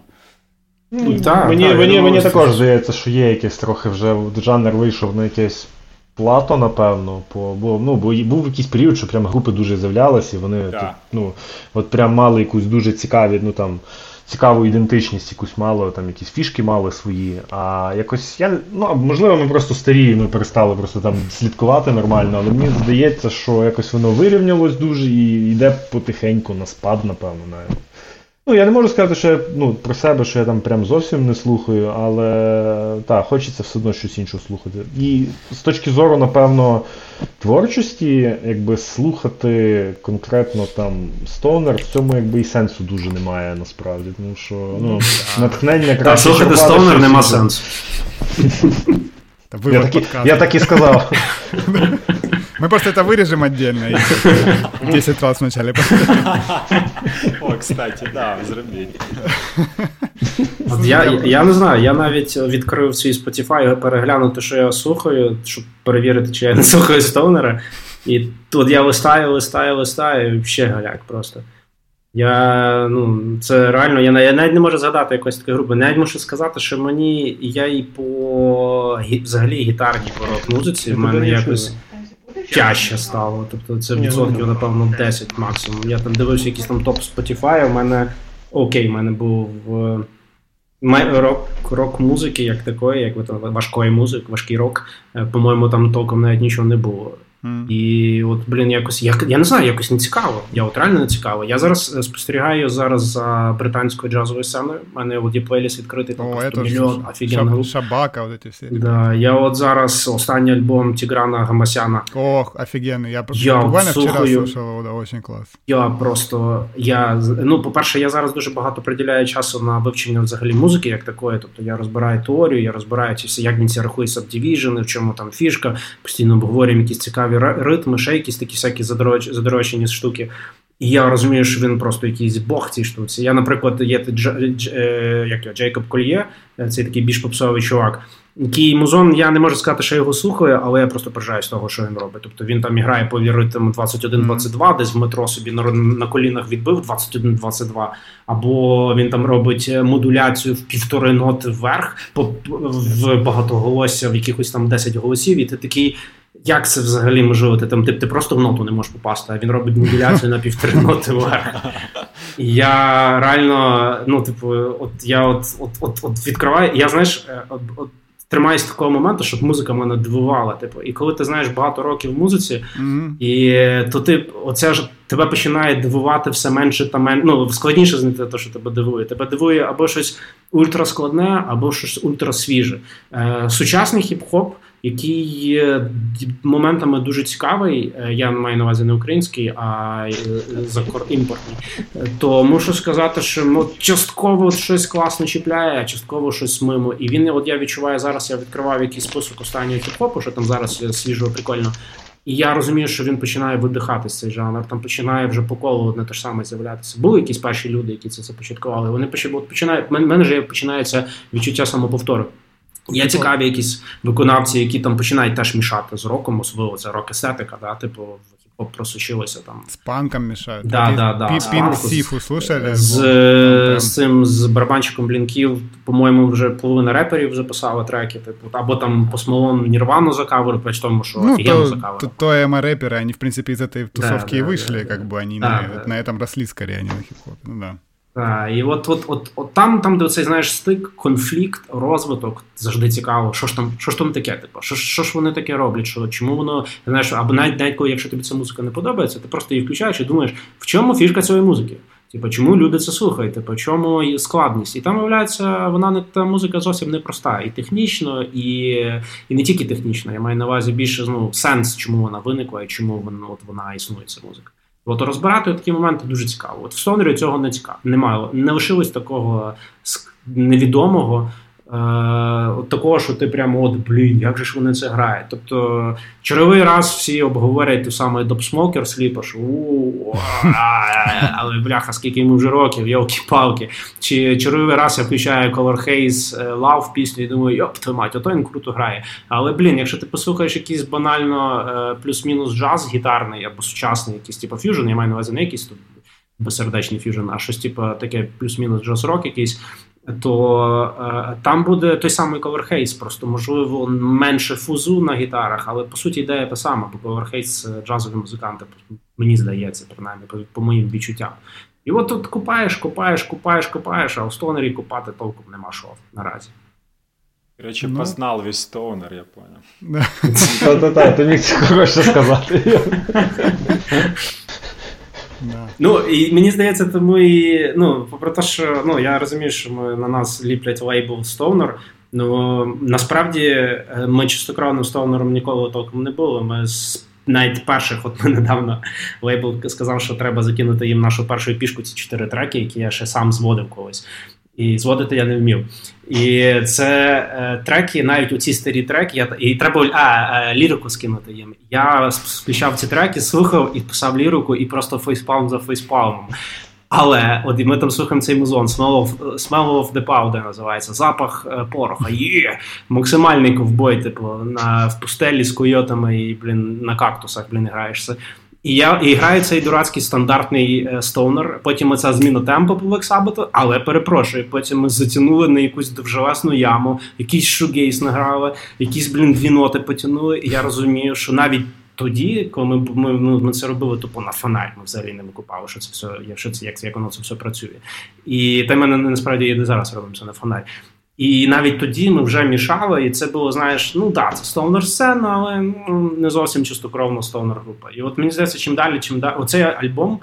Ну, та, Мені та, мені, мені також здається, що є якийсь трохи вже жанр вийшов на якесь плато, напевно, по, бо ну, бо був якийсь період, що прям групи дуже з'являлися, і вони тут, ну, от прям мали якусь дуже цікаві, ну там. Цікаву ідентичність якусь мало, там якісь фішки мали свої. А якось я ну можливо, ми просто старі, ми перестали просто там слідкувати нормально, але мені здається, що якось воно вирівнялось дуже і йде потихеньку на спад, напевно, навіть. Ну, я не можу сказати, що я ну, про себе, що я там прям зовсім не слухаю, але так, хочеться все одно щось інше слухати. І з точки зору, напевно, творчості, якби слухати конкретно там Стоунер, в цьому якби і сенсу дуже немає насправді. Тому що ну, натхнення краще. Так, слухати Стоунер нема сенсу. (laughs) Я так, я так и сказал. (laughs) Мы просто это вырежем отдельно. 10 раз вначале. (laughs) О, кстати, да, зробіть. (laughs) Я я не знаю, я навіть відкрив свій Spotify переглянути, що я слухаю, щоб перевірити, чи я не слухаю Стоунера. І тут я листаю, листаю, листаю, і ще галяк просто. Я ну, це реально, я я навіть не можу згадати якоїсь такої групи. Навіть можу сказати, що мені я і по взагалі гітарній по рок-музиці в мене якось тяжче стало. Тобто це відсотків, напевно, 10 максимум. Я там дивився якийсь там топ Spotify, у мене окей, у мене був рок рок музики, як такої, як важкої музики, важкий рок. Е, по-моєму, там толком навіть нічого не було. Mm. І от, блін, якось я я не знаю, якось не цікаво. Я от реально не цікаво. Я зараз е, спостерігаю зараз за британською джазовою сценою. У мене от є плейліст відкритий там просто мільйон офігенних груп. Шабака, от ці всі. Да, Я от зараз останній альбом Тіграна Гамасяна. Ох, офігенний. Я, я буквально вчора слушав, да, очень клас. Я просто, я, ну, по-перше, я зараз дуже багато приділяю часу на вивчення взагалі музики, як такої. Тобто я розбираю теорію, я розбираю ці всі, як він ці рахує сабдивіжени, в чому там фішка, постійно обговорюємо якісь цікаві цікаві ритми, ще якісь такі всякі задорожчені штуки. І я розумію, що він просто якийсь бог цій штуці. Я, наприклад, є Дж, Дж, е, як його, Джейкоб Кольє, е, цей такий більш попсовий чувак. Який музон, я не можу сказати, що я його слухаю, але я просто поражаюсь того, що він робить. Тобто він там грає по ритму 21-22, десь в метро собі на, на колінах відбив 21-22, або він там робить модуляцію в півтори ноти вверх, по, в багатоголосся, в якихось там 10 голосів, і ти такий. Як це взагалі можливо? Ти там ти, ти просто в ноту не можеш попасти, а він робить модуляцію на півтори ноти вверх. І я реально, ну, типу, от я от от, от, от відкриваю, я знаєш, е, от, от тримаюсь такого моменту, щоб музика мене дивувала. Типу, і коли ти знаєш багато років в музиці, mm-hmm. і то ти оце ж тебе починає дивувати все менше та менше. Ну, складніше знайти те, що тебе дивує. Тебе дивує або щось ультраскладне, або щось ультрасвіже. Е, Сучасний хіп-хоп який моментами дуже цікавий. Е, я маю на увазі не український, а е, імпортний. То мушу сказати, що ну, частково щось класно чіпляє, а частково щось мимо. І він, от я відчуваю зараз, я відкривав якийсь список останнього хіп-хопу, що там зараз свіжо, прикольно. І я розумію, що він починає видихатись цей жанр, там починає вже по колу одне те ж саме з'являтися. Були якісь перші люди, які це започаткували. Вони починають, мене вже починається відчуття самоповтору. Є цікаві якісь виконавці, які там починають теж мішати з роком, особливо це рок-естетика, да, типу хіп-хоп просочилося там. З панком мішають. Да, да, да. Пін Сіфу слушали? З, з цим з барабанчиком блінків, по-моєму, вже половина реперів записали треки, типу, або там посмолон Нірвану закавер, при тому, що ну, офігенно закавер. То, то ема рэперы, они, в принципе, из этой тусовки да, и вышли, да, как бы они да, на, да. на этом росли скорее, а не на хіп-хопе. Ну да. Так, І от от, от, от там, там, де цей знаєш стик, конфлікт, розвиток завжди цікаво. Що ж там що ж там таке? Типу, що що ж вони таке роблять? Що, Чому воно знаєш, або навіть навіть якщо тобі ця музика не подобається, ти просто її включаєш і думаєш, в чому фішка цієї музики? Типу, чому люди це слухають? Типу, чому складність? І там, виявляється, вона не та музика зовсім не проста. І технічно, і і не тільки технічно. Я маю на увазі більше ну, сенс, чому вона виникла і чому вона от вона існує, ця музика. От розбирати такі моменти дуже цікаво. От в стонері цього не цікаво. Немає. Не лишилось такого невідомого. Е, Такого, що ти прямо от блін, як же ж вони це грають. Тобто черговий раз всі обговорять ту саме Dopesmoker Sleep 'а, що але бляха, скільки йому вже років, йолки-палки. Чи черговий раз я включаю Colour Haze Love пісню і думаю, йоп, твою мать, ото він круто грає. Але блін, якщо ти послухаєш якийсь банально е, плюс-мінус джаз гітарний або сучасний, якийсь типу фьюжн, я маю на увазі не якийсь тут безсердечний фьюжн, а щось типу таке плюс-мінус джаз-рок якийсь то е, там буде той самий Colour Haze, просто можливо менше фузу на гітарах, але по суті ідея та сама, бо Colour Haze це джазові музиканти, мені здається, принаймні, по, по моїм відчуттям. І от тут копаєш, копаєш, копаєш, копаєш, а у стонері копати толком нема що наразі. Речі, ну. познав весь стоунер, я поняв. (laughs) Та-та-та, ти міг цього сказати. (laughs) Ну, і мені здається, тому і ну, попри те, що ну, я розумію, що ми на нас ліплять лейбл Стоунер. ну насправді е, ми чистокровним Стоунером ніколи толком не були. Ми з навіть перших, от ми недавно лейбл сказав, що треба закинути їм нашу першу пішку, ці чотири треки, які я ще сам зводив колись. І зводити я не вмів. І це е, треки, навіть у ці старі треки, я, і треба а, е, лірику скинути їм. Я включав ці треки, слухав і писав лірику, і просто фейспалм за фейспалмом. Але от ми там слухаємо цей музон Smell of, Smell of the Powder називається запах е, пороха. Є максимальний ковбой, типу, на в пустелі з койотами і блін на кактусах блін граєшся. І я і граю цей дурацький стандартний е, стоунер. Потім оця зміна темпу по Black але перепрошую. Потім ми затягнули на якусь довжелесну яму, якийсь шугейс награли, якісь блін дві ноти потягнули. І я розумію, що навіть тоді, коли ми ми, ми, ми це робили тупо на фонарь, ми взагалі не викупали, що це все, що це як, як воно це все працює. І та мене насправді і зараз робимо це на фонарь. І навіть тоді ми вже мішали, і це було, знаєш, ну так, це стовнер сцена, але ну, не зовсім чистокровна стовнер група. І от мені здається, чим далі, чим далі. Оцей альбом,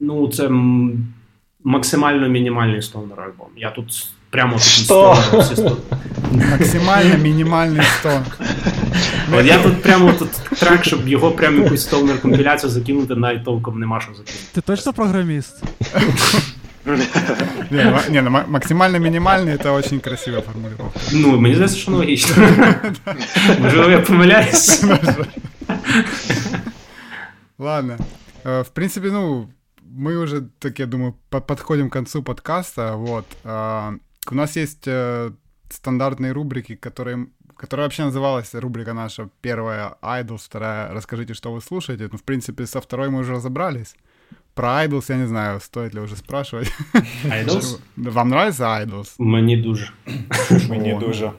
ну це максимально мінімальний стовнер альбом. Я тут прямо такий Максимально мінімальний стон. (laughs) От я тут прямо тут трек, щоб його прямо якусь стовнер компіляцію закинути, навіть толком нема що закинути. Ти точно програміст? (laughs) Не, не, ну, максимально минимальный это очень красивая формулировка. Ну, мне здається, що логічно. Можливо, (laughs) я помиляюсь. (laughs) Ладно. Э, в принципе, ну, мы уже, так я думаю, подходим к концу подкаста. Вот. У нас есть э, стандартные рубрики, которые которая вообще называлась рубрика наша первая Idols, вторая «Расскажите, что вы слушаете». Ну, в принципе, со второй мы уже разобрались. Про Idols я не знаю, стоит ли уже спрашивать. Idols? (laughs) Вам нравится Idols? Мені дуже. Мені дуже.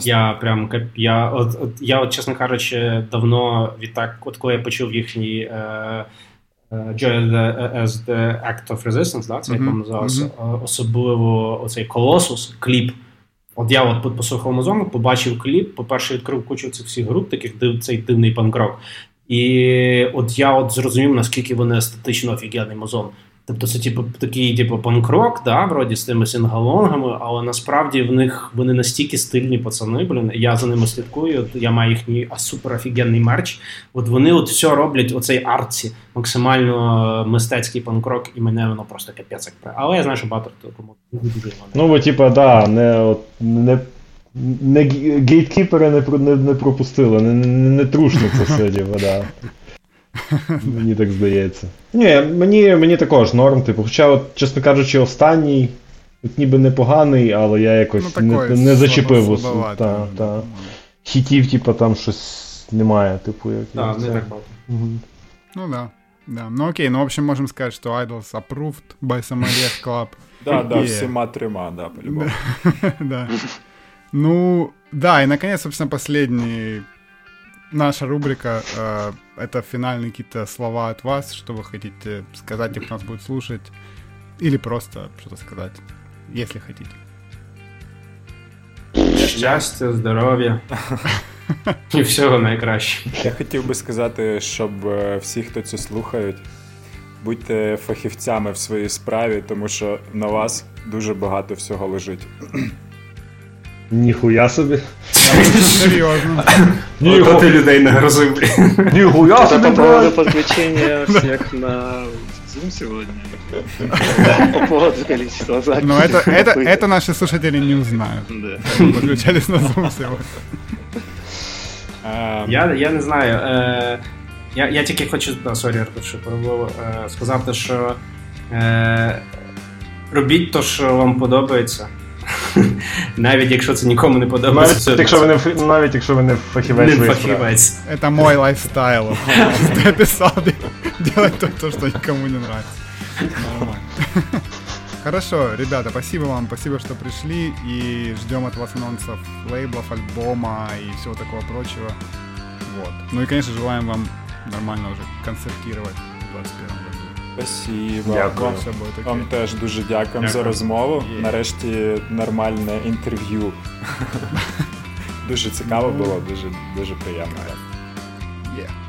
Я прям я от, от я, от, чесно кажучи, давно відтак, от коли я почув їхній uh, Joy as the Act of Resistance, да, це як mm-hmm. називався, mm-hmm. особливо оцей Колосус, кліп. От я от послухав Амазону, побачив кліп. По-перше, відкрив кучу цих всіх груп, таких див, цей дивний панк-рок. І от я от зрозумів, наскільки вони естетично офігенний музон. Тобто це типу такий, типу, панкрок, да, вроді з тими сингалонгами, але насправді в них вони настільки стильні пацани. Блін, я за ними слідкую. От я маю їхній супер офігенний мерч. От вони от все роблять оцей артці, максимально мистецький панкрок, і мене воно просто капець як Але я знаю, що багато кому дуже Ну, бо типу, да, не от не не гейткіпери не не, не пропустили, не не, не трушно це (laughs) все діло. Мені так здається. Ні, мені мені також норм, типу, хоча, от, чесно кажучи, останній от ніби непоганий, але я якось ну, не не зачепив. Та, та. Хітів, типу, там щось немає, типу, як. Так, не так багато. Угу. Ну да. Да. Ну окей, ну в общем можем сказать, что Idols approved by Sommelier Club. Да, да, всема трема, да, по-любому. (laughs) Да. Ну, да, и наконец, собственно, последний наша рубрика. Э, это финальные какие-то слова от вас, что вы хотите сказать, кто нас будет слушать. Или просто что-то сказать, если хотите. Щастя, здоров'я і всього (laughs) найкраще. Я хотів би сказати, щоб всі, хто це слухають, будьте фахівцями в своїй справі, тому що на вас дуже багато всього лежить. Ніхуя собі. Серйозно. Ото ти людей нагрозив. Ніхуя собі. По поводу подключения (laughs) всех на Zoom сегодня. По поводу количества записей. Но это, это, это наши слушатели не узнают. Да. Подключались на Zoom сегодня. Я, я не знаю. Е, я, я тільки хочу, да, сорі, Артур, що перебував, е, сказати, що е, робіть то, що вам подобається. Навіть якщо це нікому не подобається. Навіть якщо ви не навіть якщо ви не фахівець. Не фахівець. Это мой лайфстайл. Ты описал делать то, что никому не нравится. Нормально. Хорошо, ребята, спасибо вам, спасибо, что пришли, и ждем от вас анонсов лейблов, альбома и всего такого прочего. Вот. Ну и, конечно, желаем вам нормально уже концертировать в 2021 году. Спасибо. Дякую. Вам, вам теж дуже дякуємо Дякую. за розмову. Є. Нарешті нормальне інтерв'ю. (laughs) дуже цікаво було, дуже дуже приємно. Yeah.